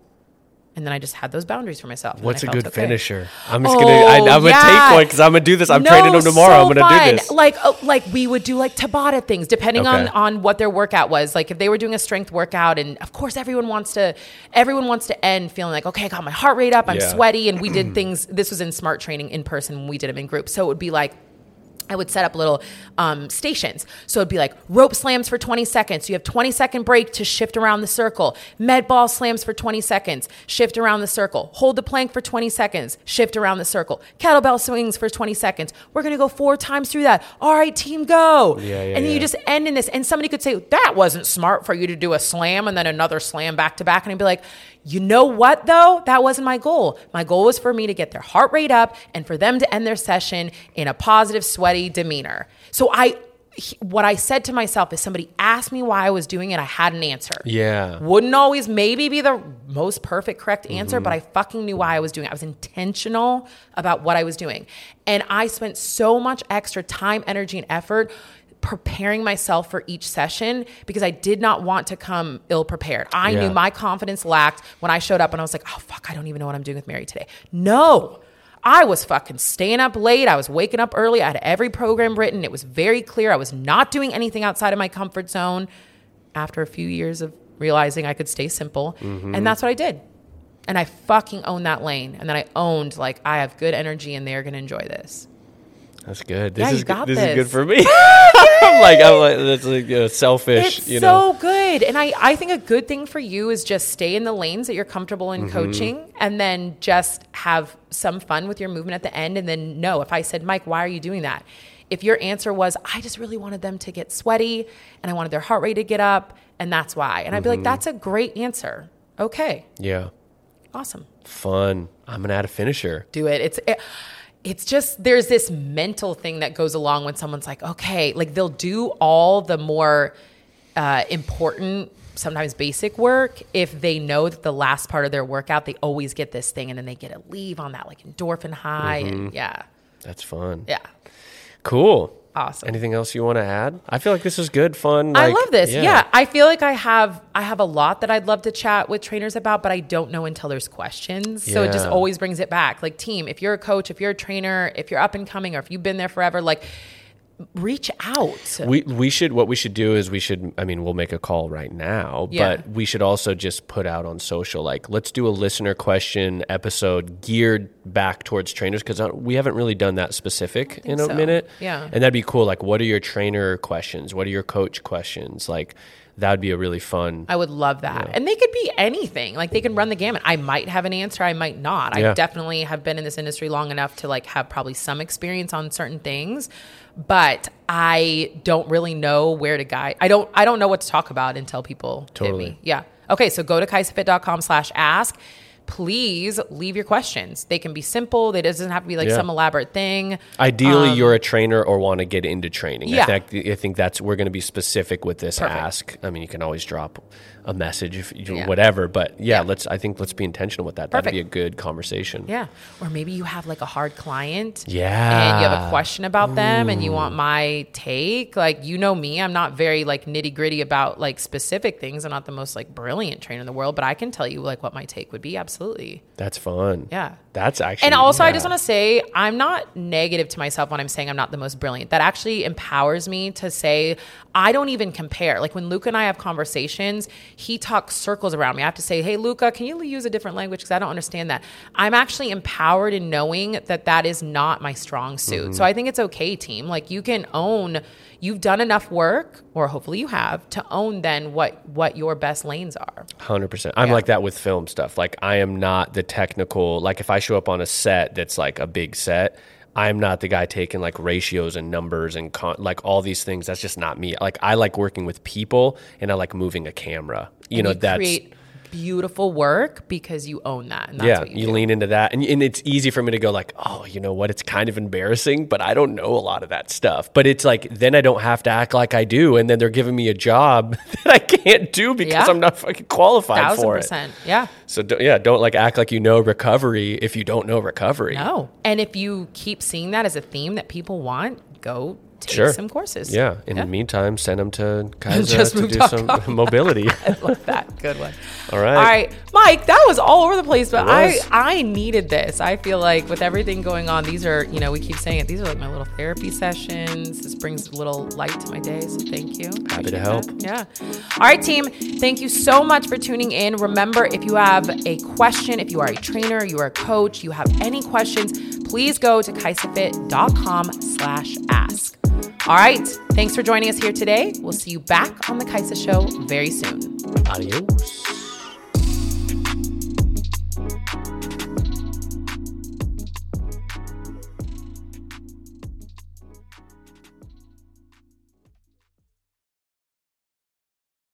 and then i just had those boundaries for myself What's a good okay. finisher? I'm just Oh, gonna. I, I'm gonna yeah. take one because I'm gonna do this. I'm No, training them tomorrow. so I'm gonna fun. do this. Like, uh, like we would do like Tabata things, depending on Okay. on what their workout was. Like if they were doing a strength workout, and of course everyone wants to, everyone wants to end feeling like, okay, I got my heart rate up, I'm Yeah. sweaty, and we did things. This was in smart training in person when we did them in groups, so it would be like. I would set up little um, stations. So it'd be like rope slams for 20 seconds. You have 20 second break to shift around the circle. Med ball slams for 20 seconds. Shift around the circle. Hold the plank for 20 seconds. Shift around the circle. Kettlebell swings for 20 seconds. We're going to go four times through that. All right, team, go. Yeah, yeah, and then yeah. you just end in this. And somebody could say, that wasn't smart for you to do a slam and then another slam back to back. And I'd be like, you know what though? That wasn't my goal. My goal was for me to get their heart rate up and for them to end their session in a positive, sweaty demeanor. So I, what I said to myself is somebody asked me why I was doing it, I had an answer. Yeah. Wouldn't always maybe be the most perfect, correct answer, but mm-hmm. I fucking knew why I was doing it. I was intentional about what I was doing. And I spent so much extra time, energy, and effort preparing myself for each session because I did not want to come ill prepared. I Yeah. knew my confidence lacked when I showed up and I was like, oh, fuck, I don't even know what I'm doing with Mary today. No. I was fucking staying up late. I was waking up early. I had every program written. It was very clear. I was not doing anything outside of my comfort zone after a few years of realizing I could stay simple. Mm-hmm. And that's what I did. And I fucking owned that lane. And then I owned, like, I have good energy and they're going to enjoy this. That's good. This Yeah, is you good. got this is good for me. I'm like I'm like that's like uh, selfish. It's you know. so good. And I, I think a good thing for you is just stay in the lanes that you're comfortable in Mm-hmm. coaching and then just have some fun with your movement at the end. And then no, if I said, Mike, why are you doing that? If your answer was, I just really wanted them to get sweaty and I wanted their heart rate to get up, and that's why. And I'd be Mm-hmm. like, that's a great answer. Okay, Yeah. awesome. Fun. I'm gonna add a finisher. do it. It's it, it's just there's this mental thing that goes along when someone's like, okay, like they'll do all the more uh, important, sometimes basic work if they know that the last part of their workout they always get this thing and then they get a leave on that like endorphin high and yeah, That's fun. yeah. Cool. Awesome. Anything else you want to add? I feel like this is good, fun. I love this. Yeah. I feel like I have I have a lot that I'd love to chat with trainers about, but I don't know until there's questions. So it just always brings it back. Like team, if you're a coach, if you're a trainer, if you're up and coming, or if you've been there forever, like reach out. We we should what we should do is we should I mean we'll make a call right now, Yeah. but we should also just put out on social like let's do a listener question episode geared back towards trainers because uh, we haven't really done that specific in a so. minute. Yeah. and that'd be cool. Like, what are your trainer questions? What are your coach questions? Like, that would be a really fun. I would love that. And they could be anything. Like they can run the gamut. I might have an answer, I might not. Yeah. I definitely have been in this industry long enough to like have probably some experience on certain things, but I don't really know where to guide. I don't I don't know what to talk about until people Totally. hit me. Yeah. Okay, so go to kaisafit.com slash ask. Please leave your questions. They can be simple. They doesn't have to be like Yeah. some elaborate thing. Ideally, you're a trainer or want to get into training. Um, Yeah. I think, I think that's we're going to be specific with this Perfect. ask. I mean, you can always drop a message if you Yeah. whatever, but yeah, Yeah. let's. I think let's be intentional with that. Perfect. That'd be a good conversation. Yeah. Or maybe you have like a hard client. Yeah. And you have a question about them and you want my take. Like, you know me, I'm not very like nitty gritty about like specific things. I'm not the most like brilliant trainer in the world, but I can tell you like what my take would be. Absolutely. That's fun. Yeah. That's actually. And also, I just want to say, I'm not negative to myself when I'm saying I'm not the most brilliant. That actually empowers me to say, I don't even compare. Like when Luca and I have conversations, he talks circles around me. I have to say, hey, Luca, can you use a different language? Because I don't understand that. I'm actually empowered in knowing that that is not my strong suit. Mm-hmm. So I think it's okay, team. Like you can own, you've done enough work, or hopefully you have, to own then what, what your best lanes are. Hundred percent. I'm Yeah. like that with film stuff. Like I am not the technical. Like if I show up on a set that's like a big set, I'm not the guy taking like ratios and numbers and con- like all these things. That's just not me. Like I like working with people and I like moving a camera. You And know you that's create beautiful work because you own that. And that's yeah. what you, You, do. lean into that, and and it's easy for me to go like, oh, you know what? It's kind of embarrassing, but I don't know a lot of that stuff. But it's like then I don't have to act like I do, and then they're giving me a job that I can't do because Yeah. I'm not fucking qualified thousand for it. percent. Yeah. So don't, yeah, don't like act like you know recovery if you don't know recovery. No. And if you keep seeing that as a theme that people want, go take Sure. some courses. Yeah. In the meantime, send them to Kaisa Just to do some mobility. I love that. Good one. All right. All right. Mike, that was all over the place, but I. I needed this. I feel like with everything going on, these are, you know, we keep saying it, these are like my little therapy sessions. This brings a little light to my day. So thank you. Happy to help. that. Yeah. All right, team. Thank you so much for tuning in. Remember, if you have a question, if you are a trainer, you are a coach, you have any questions, please go to kaisafit.com slash ask. All right. Thanks for joining us here today. We'll see you back on the Kaisa Show very soon. Adios.